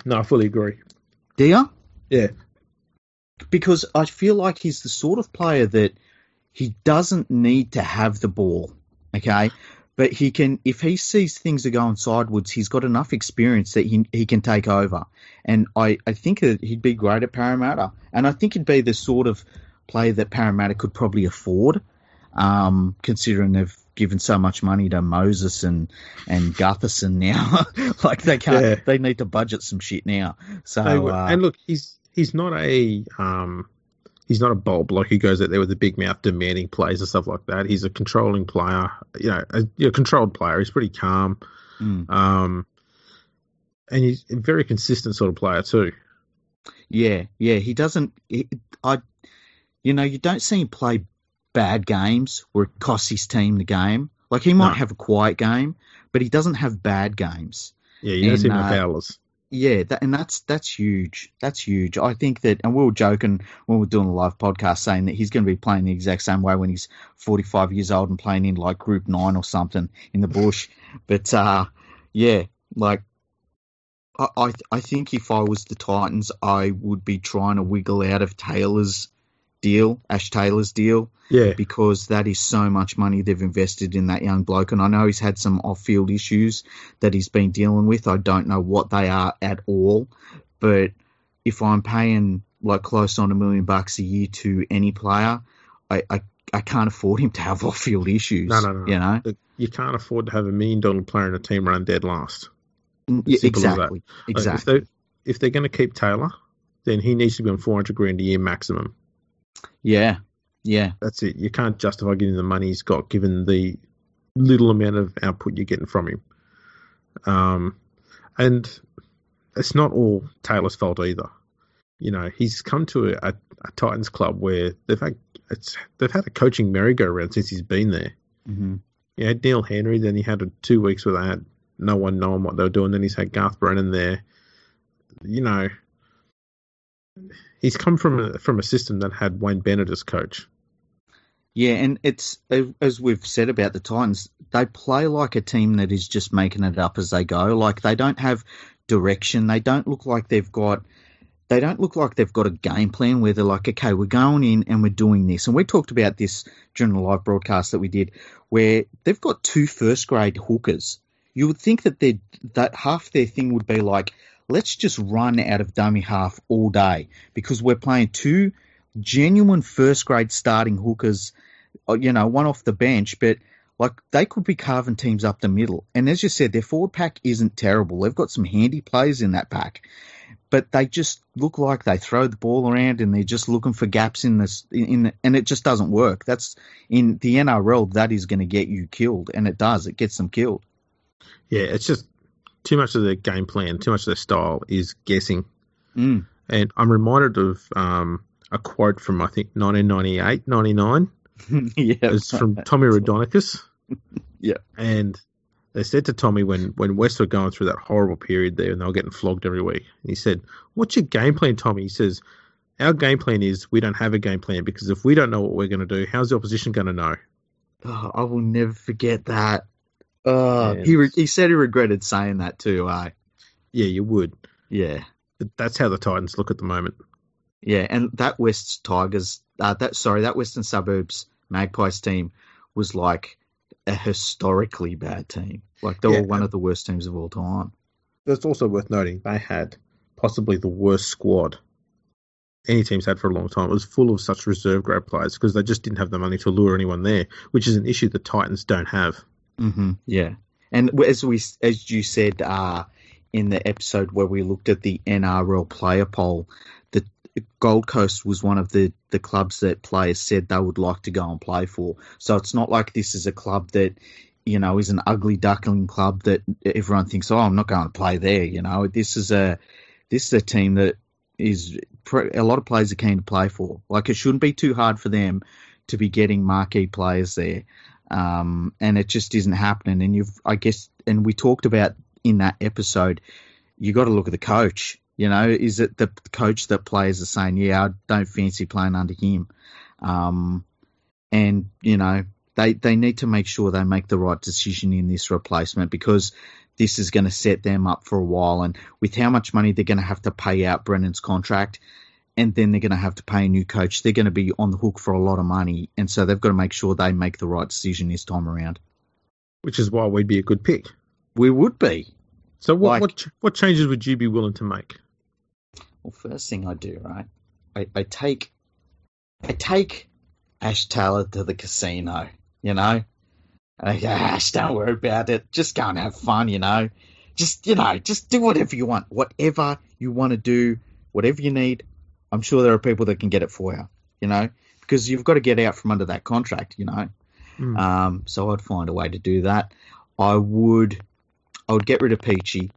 S1: No, I fully agree.
S2: Do you?
S1: Yeah,
S2: Because I feel like he's the sort of player that he doesn't need to have the ball, okay? But he can, if he sees things are going sideways, he's got enough experience that he he can take over. And I, I think that he'd be great at Parramatta. And I think he'd be the sort of player that Parramatta could probably afford, um, considering they've given so much money to Moses and and Gutherson now. like they can't,
S1: Yeah.
S2: they need to budget some shit now. So uh,
S1: and look, he's he's not a um he's not a bold like he goes out there with a big mouth demanding plays and stuff like that. He's a controlling player, you know, a, you know, controlled player. He's pretty calm,
S2: mm.
S1: um, and he's a very consistent sort of player too.
S2: Yeah, yeah, he doesn't. He, I, you know, you don't see him play bad games where it costs his team the game. Like he might
S1: No.
S2: have a quiet game, but he doesn't have bad games.
S1: Yeah,
S2: And,
S1: see no
S2: uh. Yeah, that, and that's that's huge. That's huge. I think that, and we were joking when we were doing a live podcast saying that he's going to be playing the exact same way when he's 45 years old and playing in like Group Nine or something in the bush. But uh, yeah, like I, I I think if I was the Titans, I would be trying to wiggle out of Taylor's deal, Ash Taylor's deal,
S1: Yeah,
S2: because that is so much money they've invested in that young bloke. And I know he's had some off field issues that he's been dealing with. I don't know what they are at all. But if I'm paying like close on a million bucks a year to any player, I, I, I can't afford him to have off field issues.
S1: No, no, no.
S2: You know?
S1: You can't afford to have a million dollar player in a team run dead last.
S2: Yeah,
S1: that.
S2: exactly.
S1: Like,
S2: Exactly.
S1: if they if they're going to keep Taylor, then he needs to be on four hundred grand a year maximum.
S2: Yeah. Yeah.
S1: That's it. You can't justify giving the money he's got given the little amount of output you're getting from him. Um, and it's not all Taylor's fault either. You know, he's come to a, a, a Titans club where they've had it's they've had a coaching merry-go-round since he's been there.
S2: hmm
S1: You had Neil Henry, then he had two weeks where they had no one knowing what they were doing. Then he's had Garth Brennan there. You know, he's come from a, from a system that had Wayne Bennett as coach.
S2: Yeah, and it's as we've said about the Titans, they play like a team that is just making it up as they go. Like they don't have direction. They don't look like they've got. They don't look like they've got a game plan where they're like, okay, we're going in and we're doing this. And we talked about this during the live broadcast that we did, where they've got two first grade hookers. You would think that they that half their thing would be like, let's just run out of dummy half all day because we're playing two genuine first grade starting hookers uh, you know, one off the bench, but like they could be carving teams up the middle. And as you said, their forward pack isn't terrible. They've got some handy players in that pack, but they just look like they throw the ball around and they're just looking for gaps in this. In the, and it just doesn't work. That's in the NRL. That is going to get you killed, and it does. It gets them killed.
S1: Yeah, it's just too much of their game plan, too much of their style is guessing.
S2: Mm.
S1: And I'm reminded of um, a quote from I think 1998, 99.
S2: yeah,
S1: It's from Tommy Raudonikis.
S2: Yeah.
S1: And they said to Tommy when, when West were going through that horrible period there and they were getting flogged every week, and he said, What's your game plan, Tommy? He says, our game plan is we don't have a game plan because if we don't know what we're going to do, how's the opposition going to know?
S2: Oh, I will never forget that. Uh,
S1: Yeah,
S2: he re- he said he regretted saying that too. Eh?
S1: Yeah, you would.
S2: Yeah,
S1: that's how the Titans look at the moment.
S2: yeah, and that West Tigers, uh, that sorry, that Western Suburbs Magpies team was like a historically bad team. Like they
S1: Yeah.
S2: were one of the worst teams of all time.
S1: That's also worth noting. They had possibly the worst squad any team's had for a long time. It was full of such reserve grade players because they just didn't have the money to lure anyone there, which is an issue the Titans don't have.
S2: Hmm Yeah, and as we as you said uh, in the episode where we looked at the NRL player poll, the Gold Coast was one of the the clubs that players said they would like to go and play for. So it's not like this is a club that you know is an ugly duckling club that everyone thinks, oh, I'm not going to play there. You know, this is a this is a team that is a lot of players are keen to play for. Like it shouldn't be too hard for them to be getting marquee players there um, and it just isn't happening. And you've, I guess, and we talked about in that episode, you got to look at the coach. You know, is it the coach that players are saying, yeah, I don't fancy playing under him? Um, and you know, they they need to make sure they make the right decision in this replacement because this is going to set them up for a while. And with how much money they're going to have to pay out Brennan's contract, and then they're going to have to pay a new coach. They're going to be on the hook for a lot of money, and so they've got to make sure they make the right decision this time around.
S1: which is why we'd be a good pick.
S2: We would be.
S1: So what
S2: Like-
S1: what what changes would you be willing to make?
S2: Well, first thing I do, right? I, I take I take Ash Taylor to the casino, you know? And I go, Ash, don't worry about it. Just go and have fun, you know? Just, you know, just do whatever you want. Whatever you want to do, whatever you need, I'm sure there are people that can get it for you, you know? Because you've got to get out from under that contract, you know?
S1: Mm.
S2: Um, so I'd find a way to do that. I would, I would get rid of Peachey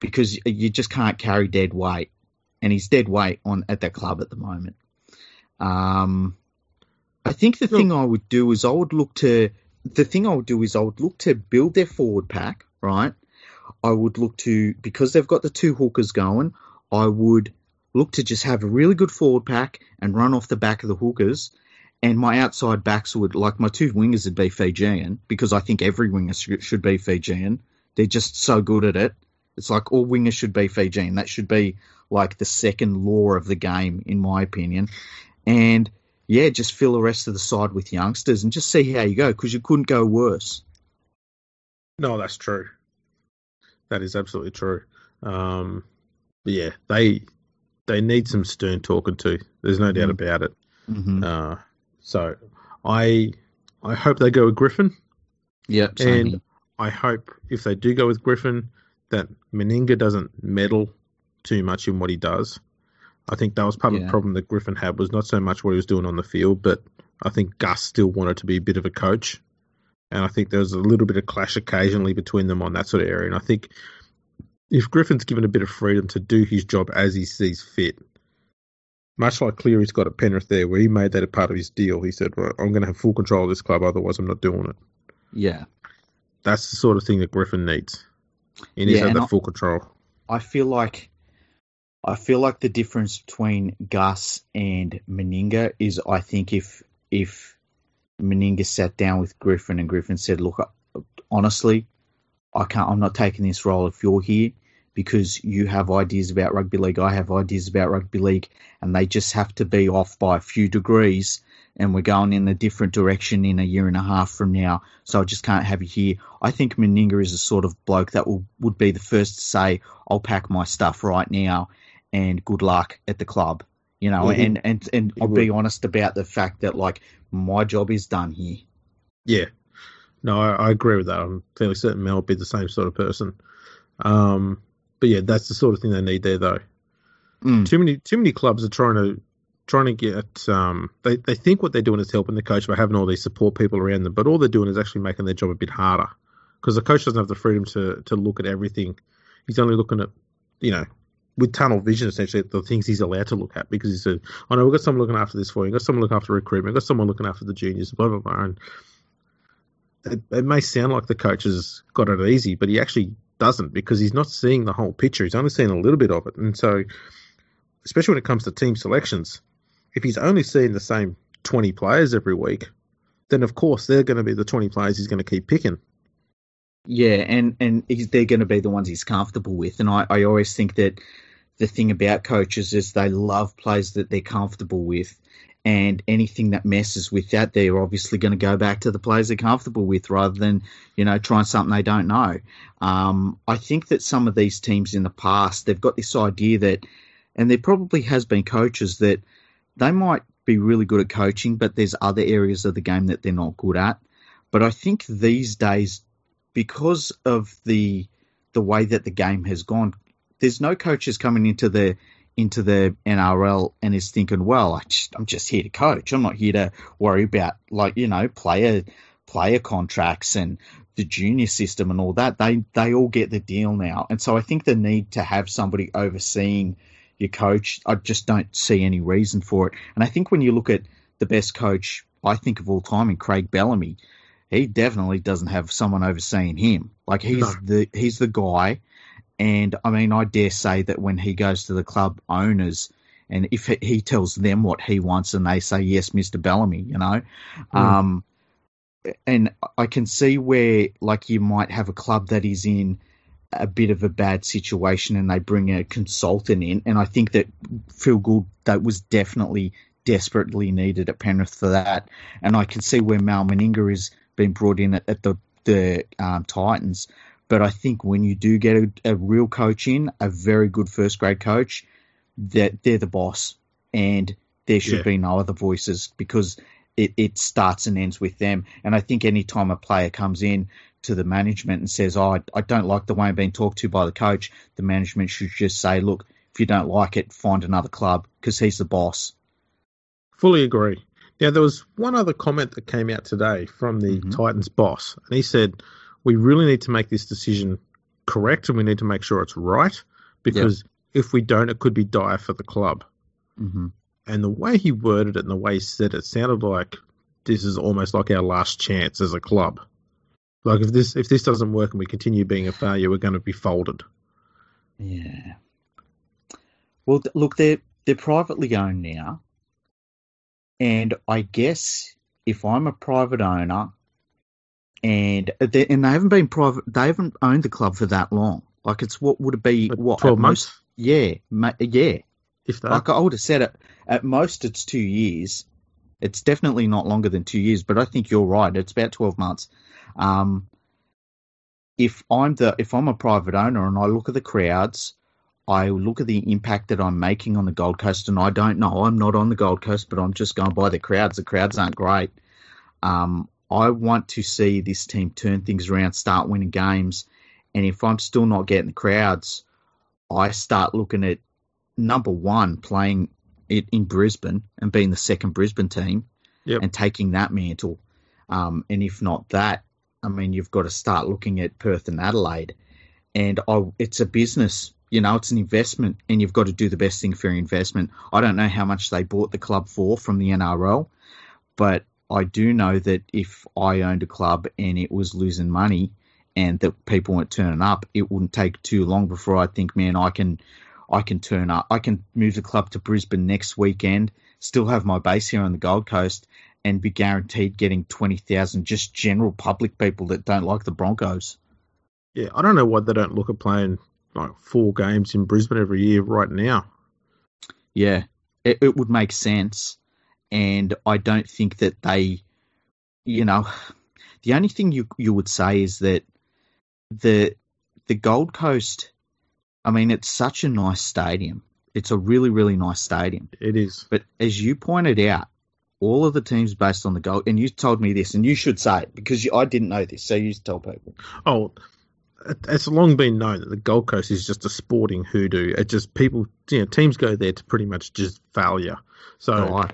S2: because you just can't carry dead weight, and he's dead weight on at that club at the moment. Um, I think the
S1: Look-
S2: thing I would do is I would look to the thing I would do is I would look to build their forward pack, right? I would look to because they've got the two hookers going. I would look to just have a really good forward pack and run off the back of the hookers. And my outside backs would like my two wingers would be Fijian because I think every winger should, be Fijian. They're just so good at it. It's like all wingers should be Fijian. That should be like the second law of the game, in my opinion. And yeah, just fill the rest of the side with youngsters and just see how you go because you couldn't go worse.
S1: No, that's true. That is absolutely true. Um, yeah, they they need some stern talking to. There's no doubt
S2: Mm.
S1: about it.
S2: Mm-hmm.
S1: Uh, so I I hope they go with Griffin,
S2: Yep. same
S1: and I hope if they do go with Griffin that Meninga doesn't meddle too much in what he does. I think that was part of
S2: Yeah.
S1: the problem that Griffin had was not so much what he was doing on the field, but I think Gus still wanted to be a bit of a coach. And I think there was a little bit of clash occasionally between them on that sort of area. And I think if Griffin's given a bit of freedom to do his job as he sees fit, much like Cleary's got at Penrith there, where he made that a part of his deal, he said, right, I'm going to have full control of this club, otherwise I'm not doing it.
S2: yeah.
S1: That's the sort of thing that Griffin needs. He needs
S2: Yeah,
S1: to have that
S2: I-
S1: full control.
S2: I feel like I feel like the difference between Gus and Meninga is I think if if Meninga sat down with Griffin and Griffin said, "Look, honestly, I can't. I'm not taking this role if you're here because you have ideas about rugby league. I have ideas about rugby league, and they just have to be off by a few degrees." And we're going in a different direction in a year and a half from now, so I just can't have you here. I think Meninga is a sort of bloke that will, would be the first to say, "I'll pack my stuff right now," and good luck at the club. You know, and and and I'll be honest about the fact that like my job is done here.
S1: Yeah. No, I, I agree with that. I'm fairly certain Mal will be the same sort of person. Um, but yeah, that's the sort of thing they need there, though.
S2: Mm.
S1: Too many, too many clubs are trying to trying to get. Um, they they think what they're doing is helping the coach by having all these support people around them, but all they're doing is actually making their job a bit harder because the coach doesn't have the freedom to to look at everything. He's only looking at, you know, with tunnel vision essentially the things he's allowed to look at because he said, "I know we've got someone looking after this for you. We've got someone looking after recruitment. We've got someone looking after the juniors." Blah blah blah. And it, it may sound like the coach has got it easy, but he actually doesn't because he's not seeing the whole picture. He's only seeing a little bit of it, and so especially when it comes to team selections, if he's only seeing the same 20 players every week, then of course they're going to be the 20 players he's going to keep picking.
S2: Yeah, and and they're going to be the ones he's comfortable with. And I, I always think that the thing about coaches is they love players that they're comfortable with. And anything that messes with that, they're obviously going to go back to the players they're comfortable with rather than, you know, trying something they don't know. Um, I think that some of these teams in the past, they've got this idea that, and there probably has been coaches that they might be really good at coaching, but there's other areas of the game that they're not good at. But I think these days, because of the the way that the game has gone, there's no coaches coming into the into the NRL and is thinking, well, I just, I'm just here to coach. I'm not here to worry about like you know player player contracts and the junior system and all that. They they all get the deal now, and so I think the need to have somebody overseeing your coach, I just don't see any reason for it. And I think when you look at the best coach I think of all time in Craig Bellamy, he definitely doesn't have someone overseeing him. Like he's no. the he's the guy and I mean, I dare say that when he goes to the club owners, and if he tells them what he wants and they say, yes, Mr. Bellamy, you know, mm. um, and I can see where, like, you might have a club that is in a bit of a bad situation and they bring a consultant in. And I think that Phil Gould, that was definitely desperately needed at Penrith for that. And I can see where Mal Meninga is being brought in at, at the, the um, Titans. But I think when you do get a, a real coach in, a very good first grade coach, that they're the boss, and there should yeah. be no other voices because it, it starts and ends with them. And I think any time a player comes in to the management and says, "Oh, I, I don't like the way I'm being talked to by the coach," the management should just say, "Look, if you don't like it, find another club because he's the boss."
S1: Fully agree. Now, there was one other comment that came out today from the mm-hmm. Titans boss, and he said, we really need to make this decision correct and we need to make sure it's right because yep. if we don't, it could be dire for the club.
S2: Mm-hmm.
S1: And the way he worded it and the way he said it sounded like this is almost like our last chance as a club. Like if this if this doesn't work and we continue being a failure, we're going to be folded.
S2: Yeah. Well, look, they're they're privately owned now, and I guess if I'm a private owner and they, and they haven't been private. They haven't owned the club for that long. Like it's what would it be? Like what
S1: twelve months? Most,
S2: yeah, yeah.
S1: If that.
S2: Like I would have said it. At most, it's two years. It's definitely not longer than two years, but I think you're right. It's about twelve months. Um, if I'm the if I'm a private owner and I look at the crowds, I look at the impact that I'm making on the Gold Coast, and I don't know. I'm not on the Gold Coast, but I'm just going by the crowds. The crowds aren't great. Um, I want to see this team turn things around, start winning games. And if I'm still not getting the crowds, I start looking at number one playing it in Brisbane and being the second Brisbane team
S1: yep.
S2: and taking that mantle. Um, and if not that, I mean, you've got to start looking at Perth and Adelaide. And I, it's a business, you know, it's an investment, and you've got to do the best thing for your investment. I don't know how much they bought the club for from the NRL, but I do know that if I owned a club and it was losing money and that people weren't turning up, it wouldn't take too long before I think, man, I can I can turn up. I can move the club to Brisbane next weekend, still have my base here on the Gold Coast, and be guaranteed getting twenty thousand just general public people that don't like the Broncos.
S1: Yeah, I don't know why they don't look at playing like four games in Brisbane every year right now.
S2: Yeah, it, it would make sense and I don't think that they, you know, the only thing you you would say is that the the Gold Coast. I mean, it's such a nice stadium. It's a really really nice stadium.
S1: It is.
S2: But as you pointed out, all of the teams based on the gold, and you told me this, and you should say it because you, I didn't know this, so you tell people.
S1: Oh, it's long been known that the Gold Coast is just a sporting hoodoo. It just people, you know, teams go there to pretty much just failure. So.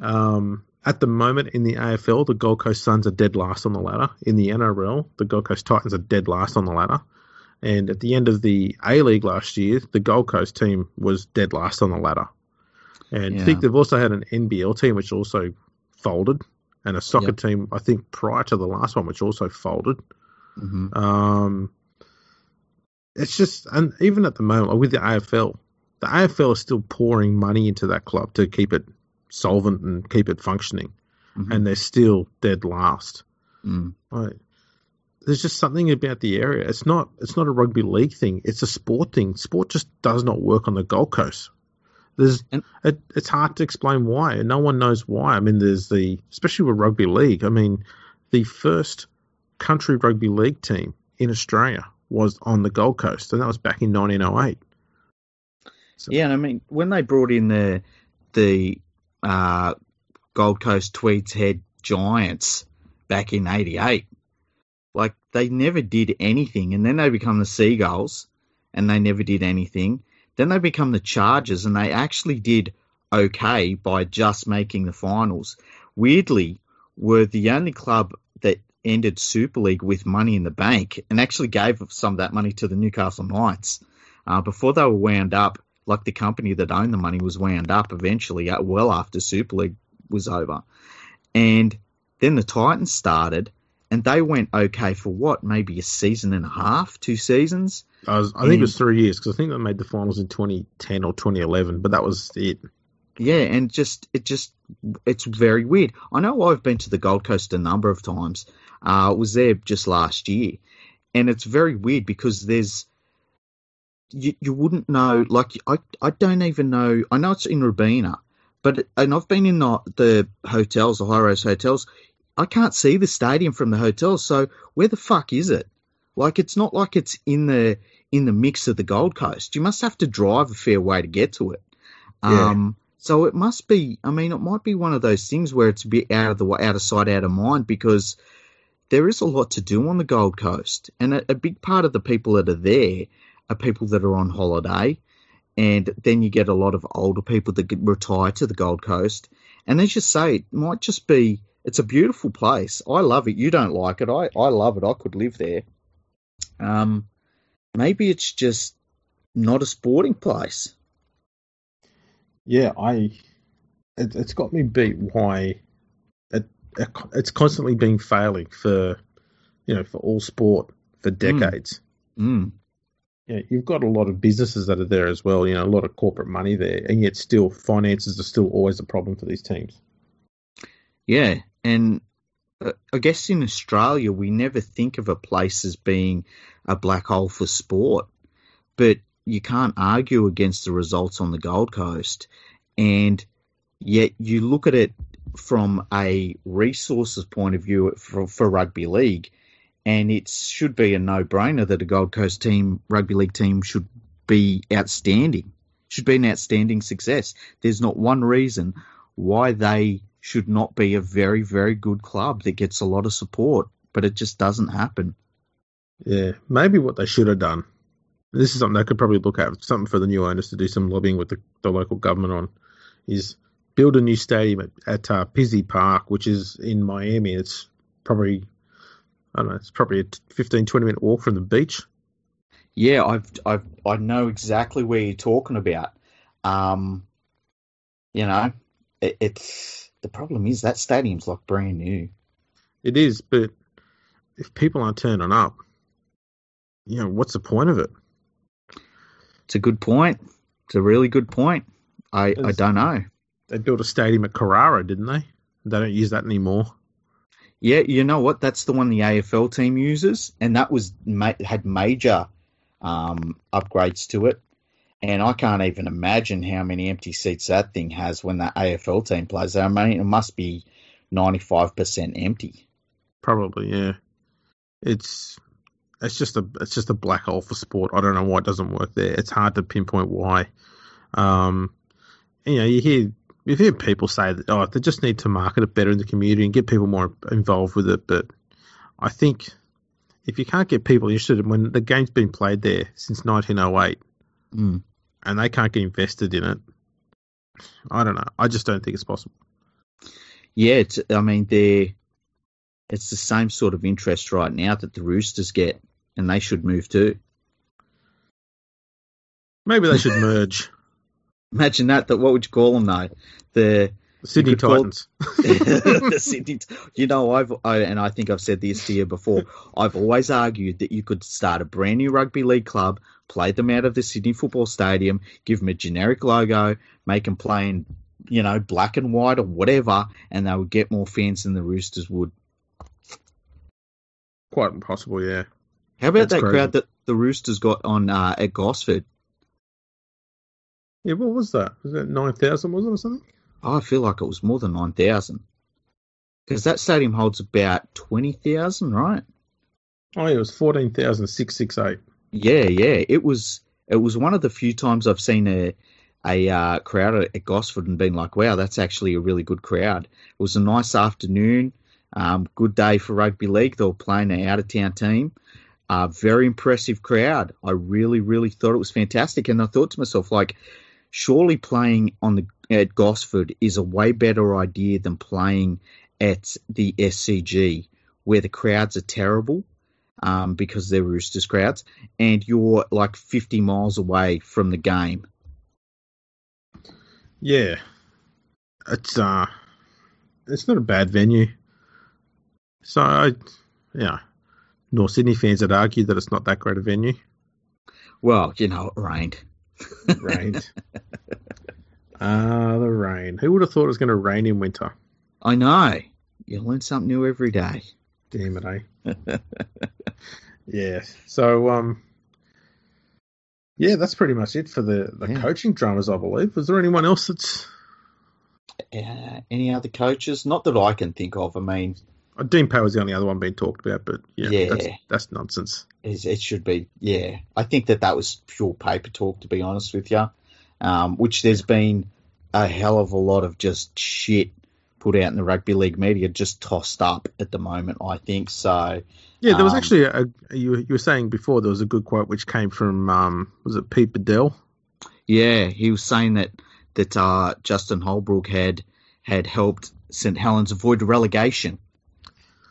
S1: Um, at the moment in the AFL, the Gold Coast Suns are dead last on the ladder. In the NRL, the Gold Coast Titans are dead last on the ladder. And at the end of the A League last year, the Gold Coast team was dead last on the ladder. And yeah. I think they've also had an NBL team which also folded, and a soccer yep. team, I think, prior to the last one, which also folded.
S2: Mm-hmm.
S1: Um, it's just, and even at the moment, with the AFL, the AFL is still pouring money into that club to keep it solvent and keep it functioning,
S2: Mhm.
S1: and they're still dead last.
S2: Mm.
S1: Like, there's just something about the area. It's not it's not a rugby league thing. It's a sport thing. Sport just does not work on the Gold Coast. There's
S2: And-
S1: it, it's hard to explain why, and no one knows why. I mean, there's the especially with rugby league. I mean, the first country rugby league team in Australia was on the Gold Coast, and that was back in 1908. So-
S2: Yeah, and I mean when they brought in the the uh, Gold Coast Tweeds Head Giants back in '88, like they never did anything, and then they become the Seagulls, and they never did anything. Then they become the Chargers, and they actually did okay by just making the finals. Weirdly, were the only club that ended Super League with money in the bank, and actually gave some of that money to the Newcastle Knights uh, before they were wound up like the company that owned the money was wound up eventually, uh, well after Super League was over. And then the Titans started, and they went okay for what, maybe a season and a half, two seasons?
S1: I, was, I think it was three years because I think they made the finals in 2010 or 2011, but that was it.
S2: Yeah, and just it just it's very weird. I know I've been to the Gold Coast a number of times. Uh, I was there just last year, and it's very weird because there's you you wouldn't know. Like I I don't even know. I know it's in Robina, but and I've been in the, the hotels, the high rise hotels. I can't see the stadium from the hotel. So where the fuck is it? Like it's not like it's in the in the mix of the Gold Coast. You must have to drive a fair way to get to it.
S1: Yeah.
S2: Um, so it must be. I mean, it might be one of those things where it's a bit out of the out of sight, out of mind, because there is a lot to do on the Gold Coast, and a, a big part of the people that are there are people that are on holiday, and then you get a lot of older people that retire to the Gold Coast, and as you say, it might just be. It's a beautiful place. I love it. You don't like it. I, I love it. I could live there. Um, maybe it's just not a sporting place.
S1: Yeah, I. It, it's got me beat why it, it it's constantly been failing for you know for all sport for decades.
S2: Mm.
S1: Yeah, you've got a lot of businesses that are there as well. You know, a lot of corporate money there, and yet still finances are still always a problem for these teams.
S2: Yeah, and uh, I guess in Australia we never think of a place as being a black hole for sport, but you can't argue against the results on the Gold Coast, and yet you look at it from a resources point of view for, for rugby league, and it should be a no-brainer that a Gold Coast team, rugby league team, should be outstanding, should be an outstanding success. There's not one reason why they should not be a very, very good club that gets a lot of support, but it just doesn't happen.
S1: Yeah, maybe what they should have done. This is something they could probably look at. Something for the new owners to do some lobbying with the, the local government on is build a new stadium at, at uh, Pizzey Park, which is in Miami. It's probably I don't know. It's probably a 15, 20 minute walk from the beach.
S2: Yeah, I've, I've, I know exactly where you're talking about. Um, you know, it, it's the problem is that stadium's like brand new.
S1: It is, but if people aren't turning up, you know, what's the point of it?
S2: It's a good point. It's a really good point. I, I don't know.
S1: They built a stadium at Carrara, didn't they? They don't use that anymore.
S2: Yeah, you know what? That's the one the AFL team uses, and that was had major um, upgrades to it. And I can't even imagine how many empty seats that thing has when the AFL team plays. I mean, it must be ninety-five percent empty.
S1: Probably, yeah. It's it's just a it's just a black hole for sport. I don't know why it doesn't work there. It's hard to pinpoint why. Um, you know, you hear you hear people say that oh they just need to market it better in the community and get people more involved with it. But I think if you can't get people interested in when the game's been played there since 1908
S2: Mm.
S1: and they can't get invested in it, I don't know. I just don't think it's possible.
S2: Yeah, it's, I mean, they're it's the same sort of interest right now that the Roosters get, and they should move too.
S1: Maybe they should merge
S2: Imagine that. That what would you call them though? The
S1: Sydney Titans.
S2: the Sydney. You know, I've I, and I think I've said this to you before. I've always argued that you could start a brand new rugby league club, play them out of the Sydney Football Stadium, give them a generic logo, make them play in, you know, black and white or whatever, and they would get more fans than the Roosters would.
S1: Quite impossible, yeah.
S2: How about
S1: That's
S2: that
S1: crazy.
S2: crowd that the Roosters got on uh, at Gosford?
S1: Yeah, what was that? Was that 9,000, was it, or something?
S2: I feel like it was more than 9,000. Because that stadium holds about 20,000, right?
S1: Oh, yeah, it was 14,668.
S2: Yeah, yeah. It was it was one of the few times I've seen a a uh, crowd at, at Gosford and been like, wow, that's actually a really good crowd. It was a nice afternoon, um, good day for rugby league. They were playing an out of town team. Uh, very impressive crowd. I really, really thought it was fantastic. And I thought to myself, like, surely playing on the at Gosford is a way better idea than playing at the SCG, where the crowds are terrible um, because they're Roosters crowds, and you're like 50 miles away from the game.
S1: Yeah. It's, uh, it's not a bad venue. So, I, yeah. North Sydney fans would argue that it's not that great a venue.
S2: Well, you know, it rained.
S1: Rained. Ah, the rain. Who would have thought it was going to rain in winter?
S2: I know. You learn something new every day.
S1: Damn it, eh? yeah. So, um, yeah, that's pretty much it for the, the
S2: Yeah.
S1: coaching dramas, I believe. Was there anyone else that's.
S2: Uh, any other coaches? Not that I can think of. I mean,
S1: Uh, Dean Power was the only other one being talked about, but yeah,
S2: Yeah.
S1: That's, that's nonsense.
S2: it, it should be. Yeah, I think that that was pure paper talk, to be honest with you. Um, which there's been a hell of a lot of just shit put out in the rugby league media, just tossed up at the moment. I think so.
S1: Yeah, there was
S2: Um,
S1: actually a, you, were- you were saying before there was a good quote which came from, um, was it Pete Badel?
S2: Yeah, he was saying that that uh, Justin Holbrook had had helped St Helens avoid relegation,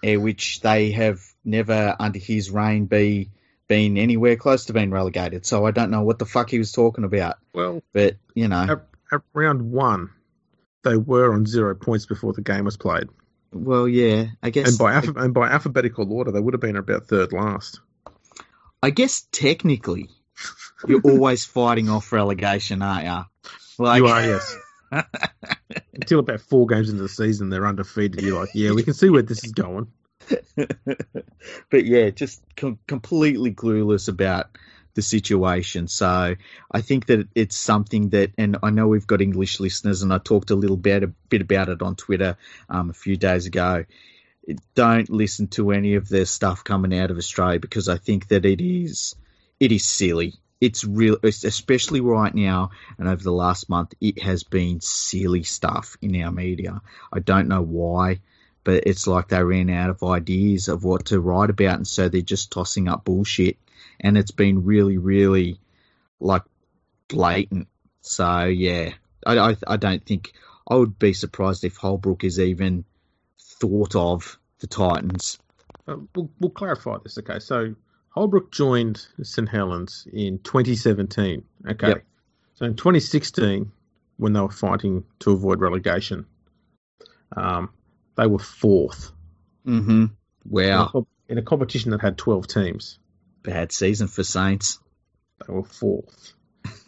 S2: eh, which they have never under his reign be been anywhere close to being relegated. So I don't know what the fuck he was talking about,
S1: Well,
S2: but you know,
S1: at, at round one, they were on zero points before the game was played.
S2: well, yeah, I guess
S1: And by, alpha, and by alphabetical order, they would have been about third last.
S2: I guess technically you're always fighting off relegation, aren't you? Like,
S1: you are, yes. Until about four games into the season, they're undefeated. You're like, yeah, we can see where this is going.
S2: but yeah, just com- completely clueless about the situation. So I think that it's something that, and I know we've got English listeners, and I talked a little bit, a bit about it on Twitter um, a few days ago. Don't listen to any of the stuff coming out of Australia because I think that it is it is silly. It's real, especially right now and over the last month. It has been silly stuff in our media. I don't know why but it's like they ran out of ideas of what to write about, and so they're just tossing up bullshit, and it's been really, really like blatant. So yeah, I, I, I don't think I would be surprised if Holbrook is even thought of the Titans.
S1: Uh, we'll, we'll clarify this, okay? So Holbrook joined St Helens in 2017, okay?
S2: Yep.
S1: So in 2016, when they were fighting to avoid relegation, um, they were fourth
S2: Mm-hmm.
S1: in, a,
S2: Wow,
S1: in a competition that had 12 teams.
S2: bad season for Saints.
S1: They were fourth.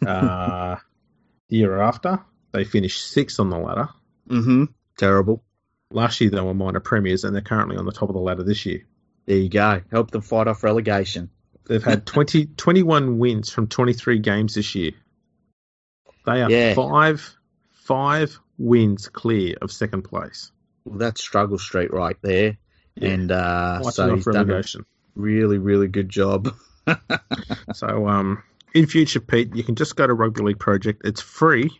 S1: uh, the year after, they finished sixth on the ladder.
S2: Mm-hmm. Terrible.
S1: Last year, they were minor premiers, and they're currently on the top of the ladder this year.
S2: There you go. Help them fight off relegation.
S1: They've had 20, 21 wins from 23 games this year. They are
S2: Yeah.
S1: five five wins clear of second place.
S2: Well, that's struggle street right there.
S1: Yeah.
S2: And uh,
S1: Fighting
S2: so he's done a really, really good job.
S1: So, um, in future, Pete, you can just go to Rugby League Project. It's free,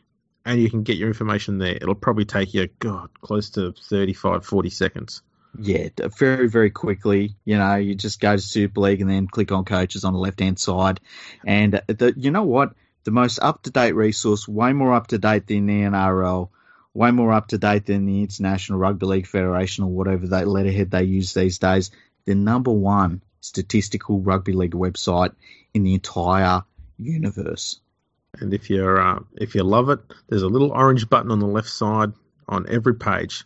S1: and you can get your information there. It'll probably take you, God, close to 35, 40 seconds.
S2: Yeah, very, very quickly. You know, you just go to Super League and then click on coaches on the left hand side. And the, you know what? The most up to date resource, way more up to date than the NRL, way more up to date than the International Rugby League Federation or whatever that letterhead they use these days. The number one statistical rugby league website in the entire universe.
S1: And if you're uh, if you love it, there's a little orange button on the left side on every page.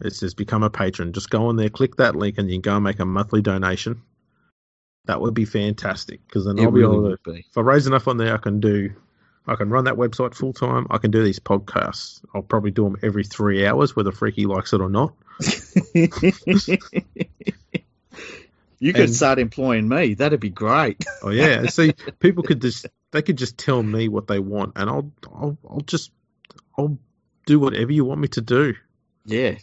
S1: It says "Become a patron." Just go on there, click that link, and you can go and make a monthly donation. that would be fantastic because then
S2: It
S1: I'll be
S2: really
S1: able to.
S2: be.
S1: If I raise enough on there, I can do. I can run that website full time. I can do these podcasts. I'll probably do them every three hours, whether Freaky likes it or not.
S2: you could
S1: And-
S2: start employing me. That'd be great.
S1: Oh yeah, see, people could just they could just tell me what they want, and I'll I'll I'll just I'll do whatever you want me to do.
S2: yeah.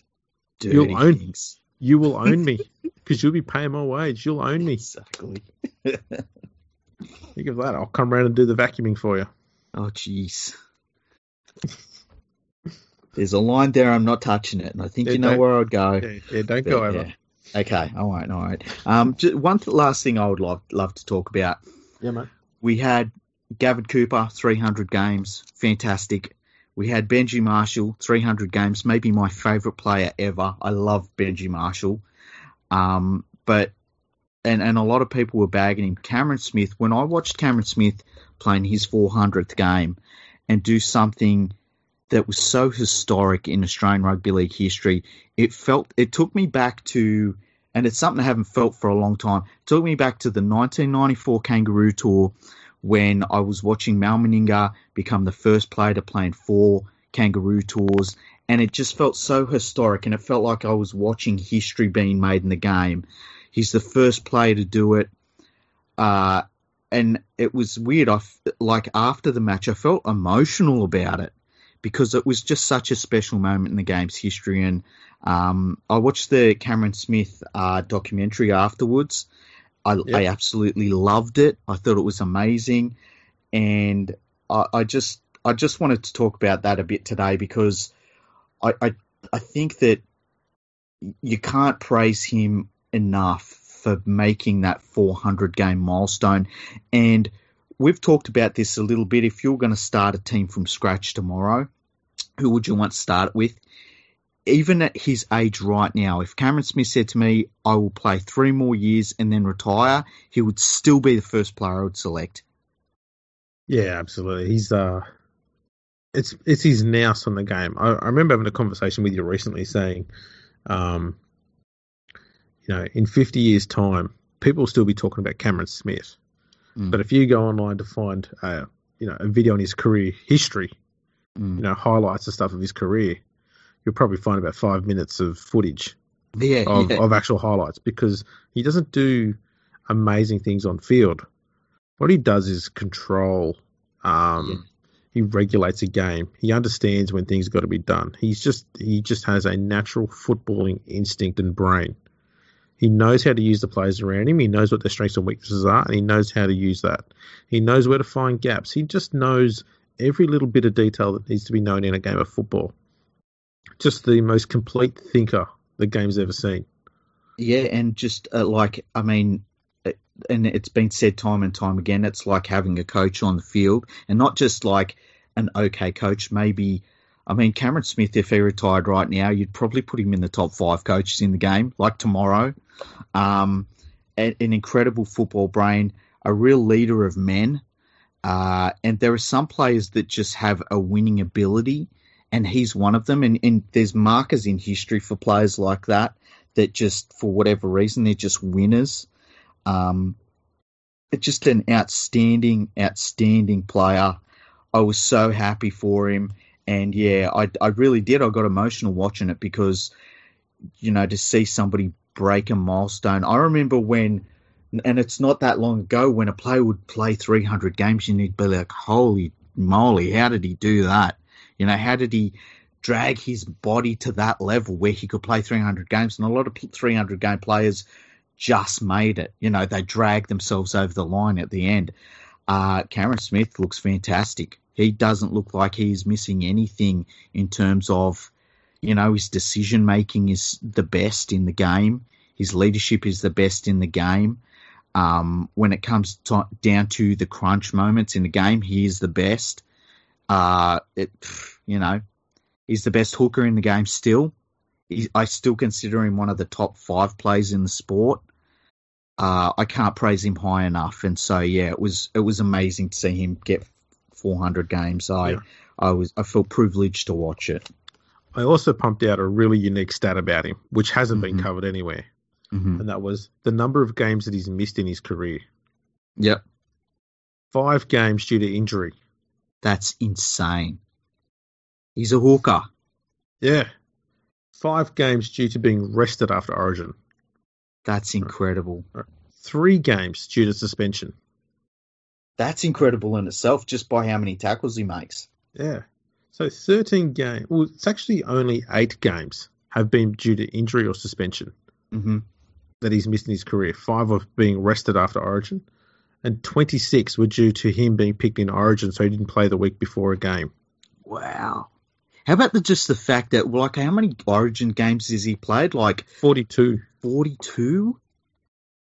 S2: Dirty
S1: You'll own-
S2: things.
S1: You will own me because you'll be paying my wage. You'll own me.
S2: Exactly.
S1: Think of that. I'll come around and do the vacuuming for you.
S2: Oh, jeez. There's a line there. I'm not touching it, and I think
S1: Yeah,
S2: you know where I'd go.
S1: Yeah, yeah don't
S2: But,
S1: go over.
S2: yeah. Okay. All right. All right. Um, one th- last thing I would love love to talk about.
S1: Yeah, mate.
S2: We had Gavin Cooper, 300 games, fantastic. We had Benji Marshall, 300 games, maybe my favourite player ever. I love Benji Marshall. Um, but and and a lot of people were bagging him. Cameron Smith. When I watched Cameron Smith playing his 400th game and do something that was so historic in Australian rugby league history, it felt it took me back to, and it's something I haven't felt for a long time. It took me back to the 1994 Kangaroo Tour when I was watching Mal Meninga become the first player to play in four Kangaroo Tours, and it just felt so historic, and it felt like I was watching history being made in the game. He's the first player to do it. Uh, and it was weird. I f- like after the match, I felt emotional about it because it was just such a special moment in the game's history. And um, I watched the Cameron Smith uh, documentary afterwards. I,
S1: Yep.
S2: I absolutely loved it. I thought it was amazing, and I, I just I just wanted to talk about that a bit today because I I, I think that you can't praise him enough for making that 400 game milestone. And we've talked about this a little bit. If you're going to start a team from scratch tomorrow, who would you want to start it with? Even at his age right now, if Cameron Smith said to me, I will play three more years and then retire, he would still be the first player I would select.
S1: Yeah, absolutely. He's uh, it's it's his nous on the game. I, I remember having a conversation with you recently, saying, um, you know, in fifty years' time, people will still be talking about Cameron Smith.
S2: Mm.
S1: But if you go online to find, a you know, a video on his career history,
S2: Mm.
S1: you know, highlights and stuff of his career, you'll probably find about five minutes of footage
S2: Yeah,
S1: of,
S2: yeah.
S1: of actual highlights because he doesn't do amazing things on field. What he does is control. Um,
S2: Yeah.
S1: He regulates a game. He understands when things got to be done. He's just he just has a natural footballing instinct and brain. He knows how to use the players around him. He knows what their strengths and weaknesses are, and he knows how to use that. He knows where to find gaps. He just knows every little bit of detail that needs to be known in a game of football. Just the most complete thinker the game's ever seen.
S2: Yeah, and just uh, like I mean, it- and it's been said time and time again. It's like having a coach on the field, and not just like an okay coach. Maybe, I mean, Cameron Smith, if he retired right now, you'd probably put him in the top five coaches in the game, like tomorrow. Um, an, an incredible football brain, a real leader of men. Uh, and there are some players that just have a winning ability, and he's one of them. And, and there's markers in history for players like that that just, for whatever reason, they're just winners. Um, just an outstanding, outstanding player. I was so happy for him. And yeah, I, I really did. I got emotional watching it because, you know, to see somebody break a milestone. I remember when, and it's not that long ago, when a player would play 300 games, and you'd be like, holy moly, how did he do that? You know, how did he drag his body to that level where he could play 300 games? And a lot of 300 game players just made it. You know, they dragged themselves over the line at the end. Uh, Cameron Smith looks fantastic. He doesn't look like he's missing anything in terms of, you know, his decision making is the best in the game. His leadership is the best in the game. Um, when it comes to, down to the crunch moments in the game, he is the best. Uh, it, you know, he's the best hooker in the game still. He, I still consider him one of the top five players in the sport. Uh, I can't praise him high enough, and so yeah, it was it was amazing to see him get 400 games. I
S1: Yeah.
S2: I was I felt privileged to watch it.
S1: I also pumped out a really unique stat about him, which hasn't been
S2: Mhm.
S1: covered anywhere.
S2: hmm
S1: and that was the number of games that he's missed in his career.
S2: Yep.
S1: Five games due to injury.
S2: That's insane. He's a hooker.
S1: Yeah. Five games due to being rested after Origin.
S2: That's incredible.
S1: Three games due to suspension.
S2: That's incredible in itself, just by how many tackles he makes.
S1: Yeah. So 13 games. Well, it's actually only eight games have been due to injury or suspension
S2: hmm
S1: that he's missed in his career. Five of being rested after Origin, and 26 were due to him being picked in Origin, so he didn't play the week before a game.
S2: Wow. How about the, just the fact that, like, how many Origin games has he played? Like
S1: 42.
S2: 42?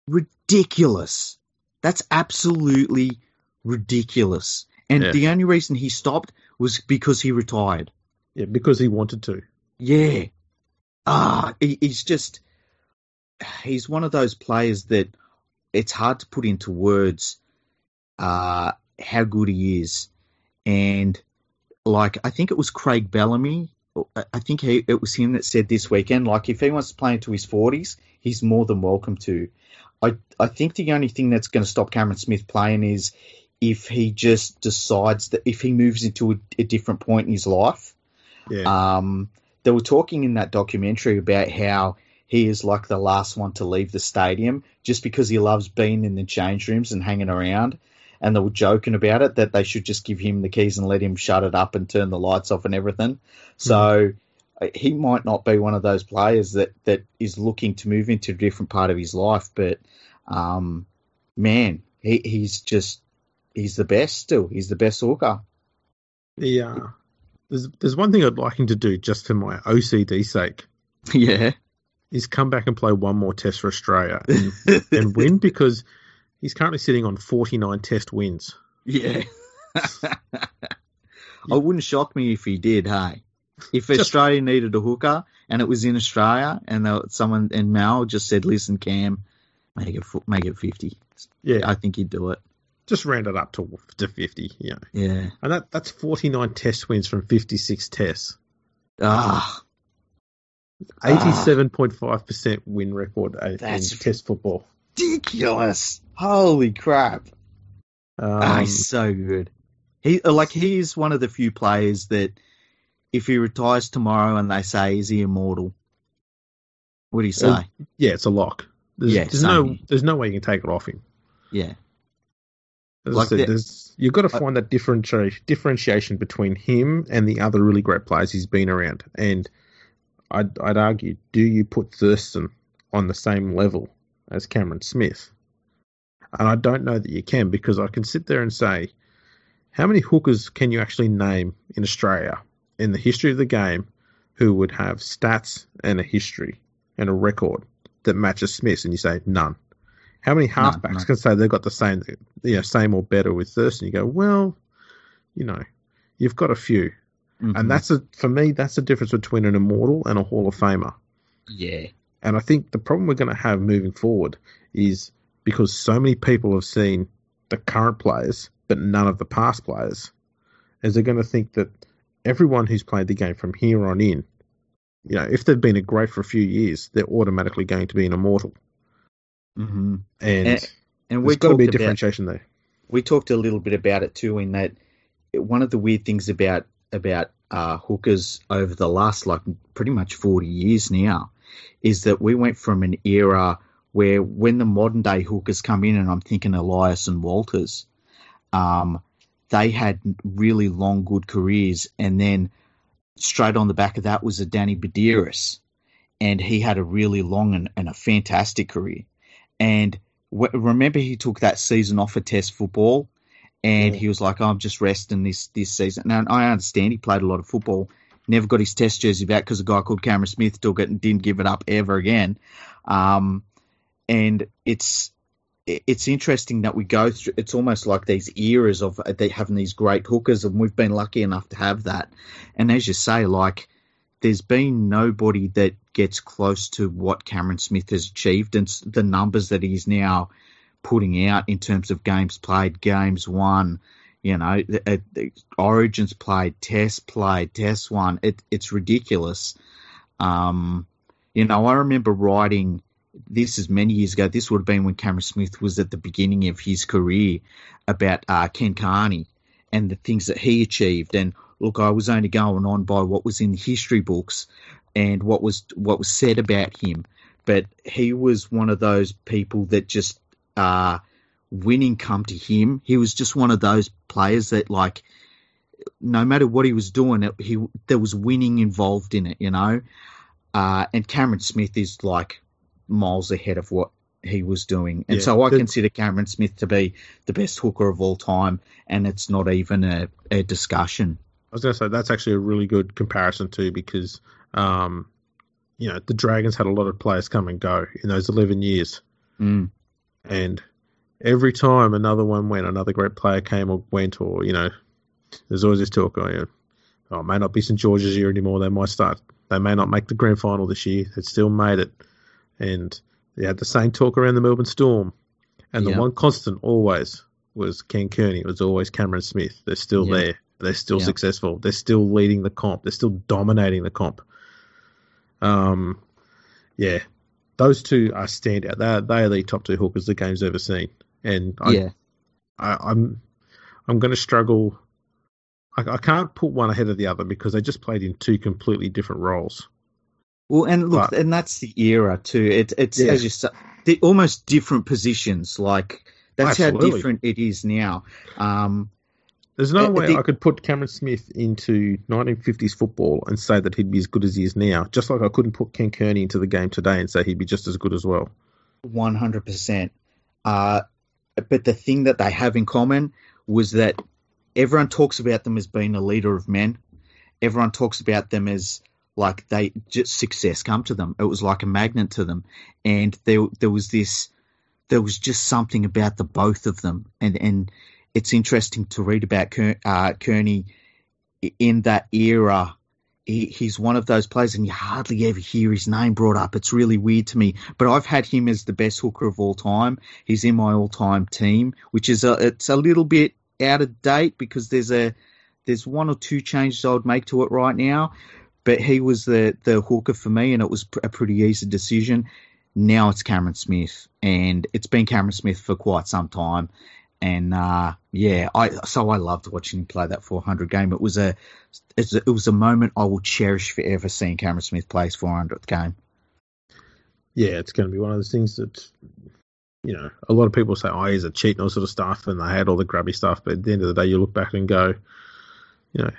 S2: Ridiculous. That's absolutely ridiculous. And
S1: Yeah.
S2: the only reason he stopped was because he retired.
S1: Yeah, because he wanted to.
S2: Yeah. Ah, he, he's just, he's one of those players that it's hard to put into words uh, how good he is. And like, I think it was Craig Bellamy. I- think he, it was him that said this weekend, like, if he wants to play into his 40s, he's more than welcome to. I, I think the only thing that's going to stop Cameron Smith playing is if he just decides that if he moves into a, a different point in his life.
S1: Yeah.
S2: Um, they were talking in that documentary about how he is like the last one to leave the stadium just because he loves being in the change rooms and hanging around. And they were joking about it that they should just give him the keys and let him shut it up and turn the lights off and everything. So uh, he might not be one of those players that, that is looking to move into a different part of his life, but um, man, he, he's just he's the best still. He's the best hooker.
S1: the, uh, there's, there's one thing I'd like him to do just for my OCD sake
S2: yeah.
S1: Is come back and play one more test for Australia and, and win because he's currently sitting on 49 test wins.
S2: Yeah. it wouldn't shock me if he did, hey. If
S1: Just-
S2: Australia needed a hooker and it was in Australia and someone and Mal just said, "Listen, Cam, make it make it 50."
S1: Yeah,
S2: I think he'd do it.
S1: just round it up to to 50. You know,
S2: Yeah.
S1: and that that's 49 test wins from 56 tests.
S2: Ah,
S1: 87.5 percent win record uh, in test football.
S2: ridiculous! Holy crap!
S1: Um,
S2: he's so good. He uh, like he is one of the few players that if he retires tomorrow and they say is he immortal, what do you say?
S1: Yeah, it's a lock. There's,
S2: Yeah,
S1: there's no
S2: here.
S1: there's no way you can take it off him.
S2: yeah.
S1: As
S2: Like
S1: I said,
S2: the-
S1: there's, you've got to
S2: Uh,
S1: find that differentiation differentiation between him and the other really great players he's been around. And I'd, I'd argue, do you put Thurston on the same level as Cameron Smith? And I don't know that you can because I can sit there and say, how many hookers can you actually name in Australia in the history of the game who would have stats and a history and a record that matches Smith's? And you say none. How many halfbacks
S2: no.
S1: can say they've got the same, you know, same or better with Thurston? You go, well, you know, you've got a few,
S2: Mhm.
S1: and that's a for me that's the difference between an immortal and a Hall of Famer.
S2: yeah.
S1: And I think the problem we're going to have moving forward is because so many people have seen the current players, but none of the past players, is they're going to think that everyone who's played the game from here on in, you know, if they've been a great for a few years, they're automatically going to be an immortal.
S2: hmm
S1: And,
S2: And- And
S1: there's got to be a
S2: talked about
S1: differentiation there.
S2: we talked a little bit about it too. In that, one of the weird things about about uh, hookers over the last like pretty much forty years now is that we went from an era where when the modern day hookers come in, and I'm thinking Elias and Walters, um, they had really long good careers, and then straight on the back of that was a Danny Buderus, and he had a really long and, and a fantastic career, and w- remember he took that season off for Test football, and he was like, oh, "I'm just resting this this season." Now I understand he played a lot of football, never got his Test jersey back because a guy called Cameron Smith took it and didn't give it up ever again. Um, and it's it's interesting that we go through. It's almost like these eras of uh, they having these great hookers, and we've been lucky enough to have that. And as you say, like there's been nobody that gets close to what Cameron Smith has achieved and the numbers that he's now putting out in terms of games played, games won. You know, the, uh, the Origins played, Tests played, Tests won. It, it's ridiculous. Um, you know, I remember writing this is many years ago. This would have been when Cameron Smith was at the beginning of his career about uh, Ken Kearney and the things that he achieved. And look, I was only going on by what was in the history books and what was what was said about him. But he was one of those people that just uh, winning come to him. He was just one of those players that like no matter what he was doing, it, he there was winning involved in it, you know. Uh, and Cameron Smith is like miles ahead of what he was doing, and
S1: Yeah,
S2: so I
S1: the-
S2: consider Cameron Smith to be the best hooker of all time, and it's not even a, a discussion.
S1: I was going to say that's actually a really good comparison too, because um, you know the Dragons had a lot of players come and go in those eleven years,
S2: Mm.
S1: And every time another one went, another great player came or went, or you know, there's always this talk going, on, oh, it may not be St George's year anymore. They might start. They may not make the grand final this year. They still made it, and they had the same talk around the Melbourne Storm, and the one constant always was Ken Kearney. It was always Cameron Smith. They're still
S2: Yeah.
S1: there. They're still
S2: Yeah.
S1: successful. They're still leading the comp. They're still dominating the comp. Um, yeah, those two are standout. They are, they are the top two hookers the game's ever seen, and I,
S2: yeah,
S1: I, I'm I'm going to struggle. I, I can't put one ahead of the other because they just played in two completely different roles.
S2: Well, and look,
S1: But-
S2: and that's the era too. It, it's
S1: Yeah.
S2: as you say, almost different positions. Like that's how different it is now. Um,
S1: There's no
S2: Uh,
S1: way
S2: the-
S1: I could put Cameron Smith into 1950s football and say that he'd be as good as he is now. Just like I couldn't put Ken Kearney into the game today and say he'd be just as good as well.
S2: One hundred percent. Uh, But the thing that they have in common was that everyone talks about them as being a leader of men. Everyone talks about them as like they just success come to them. It was like a magnet to them, and there there was this there was just something about the both of them, and and it's interesting to read about Kearney, uh, Kearney in that era. He, he's one of those players, and you hardly ever hear his name brought up. It's really weird to me. But I've had him as the best hooker of all time. He's in my all-time team, which is a it's a little bit out of date because there's a there's one or two changes I would make to it right now. But he was the the hooker for me, and it was a pretty easy decision. Now it's Cameron Smith, and it's been Cameron Smith for quite some time. And uh, yeah, I so I loved watching him play that 400 game. It was a it was a moment I will cherish forever. Seeing Cameron Smith play his 400th game.
S1: Yeah, it's going to be one of those things that, you know, a lot of people say, oh, he's a cheat and all sort of stuff, and they had all the grubby stuff. But at the end of the day, you look back and go, you know,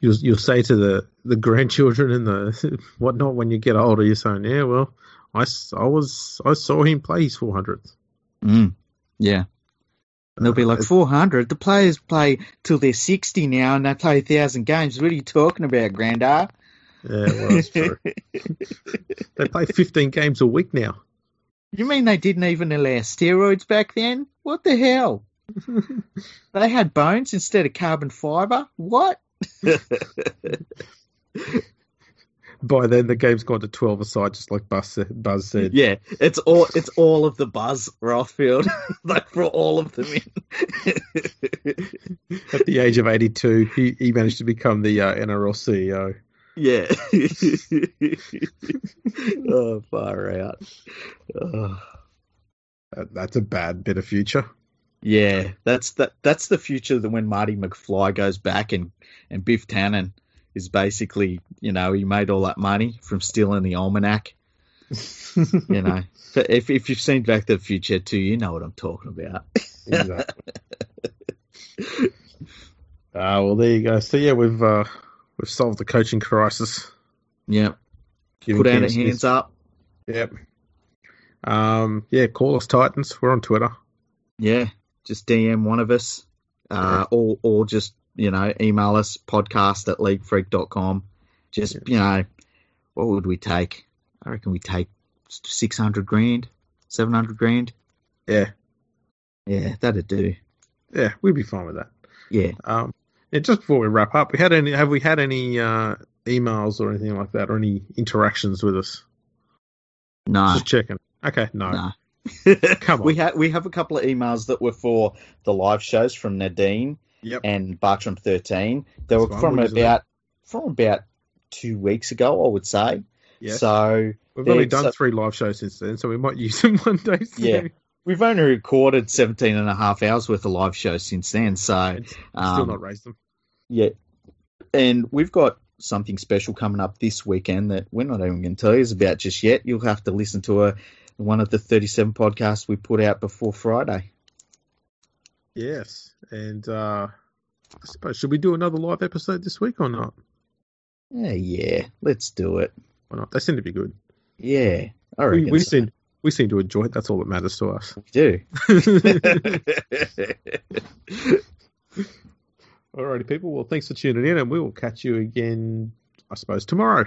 S1: you'll, you'll say to the, the grandchildren and the whatnot when you get older, you're saying, yeah, well, I, I was I saw him play his 400th.
S2: Mm, yeah. And they'll be like
S1: Uh,
S2: 400. The players play till they're 60 now, and they play a thousand games. What are you talking about, Grandad?
S1: Yeah, well, that's true. they play 15 games a week now.
S2: You mean they didn't even allow steroids back then? What the hell? they had bones instead of carbon fiber? What?
S1: By then, the game's gone to 12 aside, just like Buzz said. Buzz said.
S2: yeah, it's all it's all of the buzz, Rothfield. like for all of them in.
S1: At the age of 82, he, he managed to become the uh, NRL CEO.
S2: yeah. oh, far out. Oh.
S1: That's a bad bit of future.
S2: Yeah, that's that. That's the future. That when Marty McFly goes back and and Biff Tannen is basically, you know, he made all that money from stealing the almanac. You know, if if you've seen Back to the Future too, you know what I'm talking about.
S1: exactly. Ah, well, there you go. So yeah, we've uh, we've solved the coaching crisis.
S2: Yeah,
S1: Giving
S2: put out
S1: Smith-
S2: hands up.
S1: Yep. Um, yeah, call us Titans. We're on Twitter.
S2: Yeah, just DM one of us, uh, or or just you know email us podcast at leaguefreak.com. Just you know, what would we take? I reckon we take six hundred grand, seven hundred grand.
S1: Yeah,
S2: Yeah, that'd do.
S1: yeah, we'd be fine with that.
S2: Yeah.
S1: Um, and just before we wrap up, we had any? Have we had any uh, emails or anything like that, or any interactions with us?
S2: No.
S1: Just checking. Okay, no.
S2: No.
S1: Come on.
S2: We have we have a couple of emails that were for the live shows from Nadine
S1: Yep.
S2: and Bartram thirteen. They were
S1: That's
S2: from about from about two weeks ago, I would say.
S1: Yes.
S2: So
S1: We've only done
S2: so-
S1: three live shows since then, so we might use them one day. soon.
S2: Yeah. We've only recorded 17 and a half hours worth of live shows since then. So,
S1: still
S2: um,
S1: not raised them.
S2: yeah. And we've got something special coming up this weekend that we're not even going to tell you about just yet. You'll have to listen to a, one of the 37 podcasts we put out before Friday.
S1: Yes, and uh, I suppose should we do another live episode this week or not?
S2: Yeah, yeah. Let's do it.
S1: Why not? They seem to be good.
S2: Yeah. I
S1: We, we
S2: so.
S1: seem we seem to enjoy it. That's all that matters to us.
S2: We do.
S1: Alrighty, people. Well, thanks for tuning in, and we will catch you again, I suppose, tomorrow.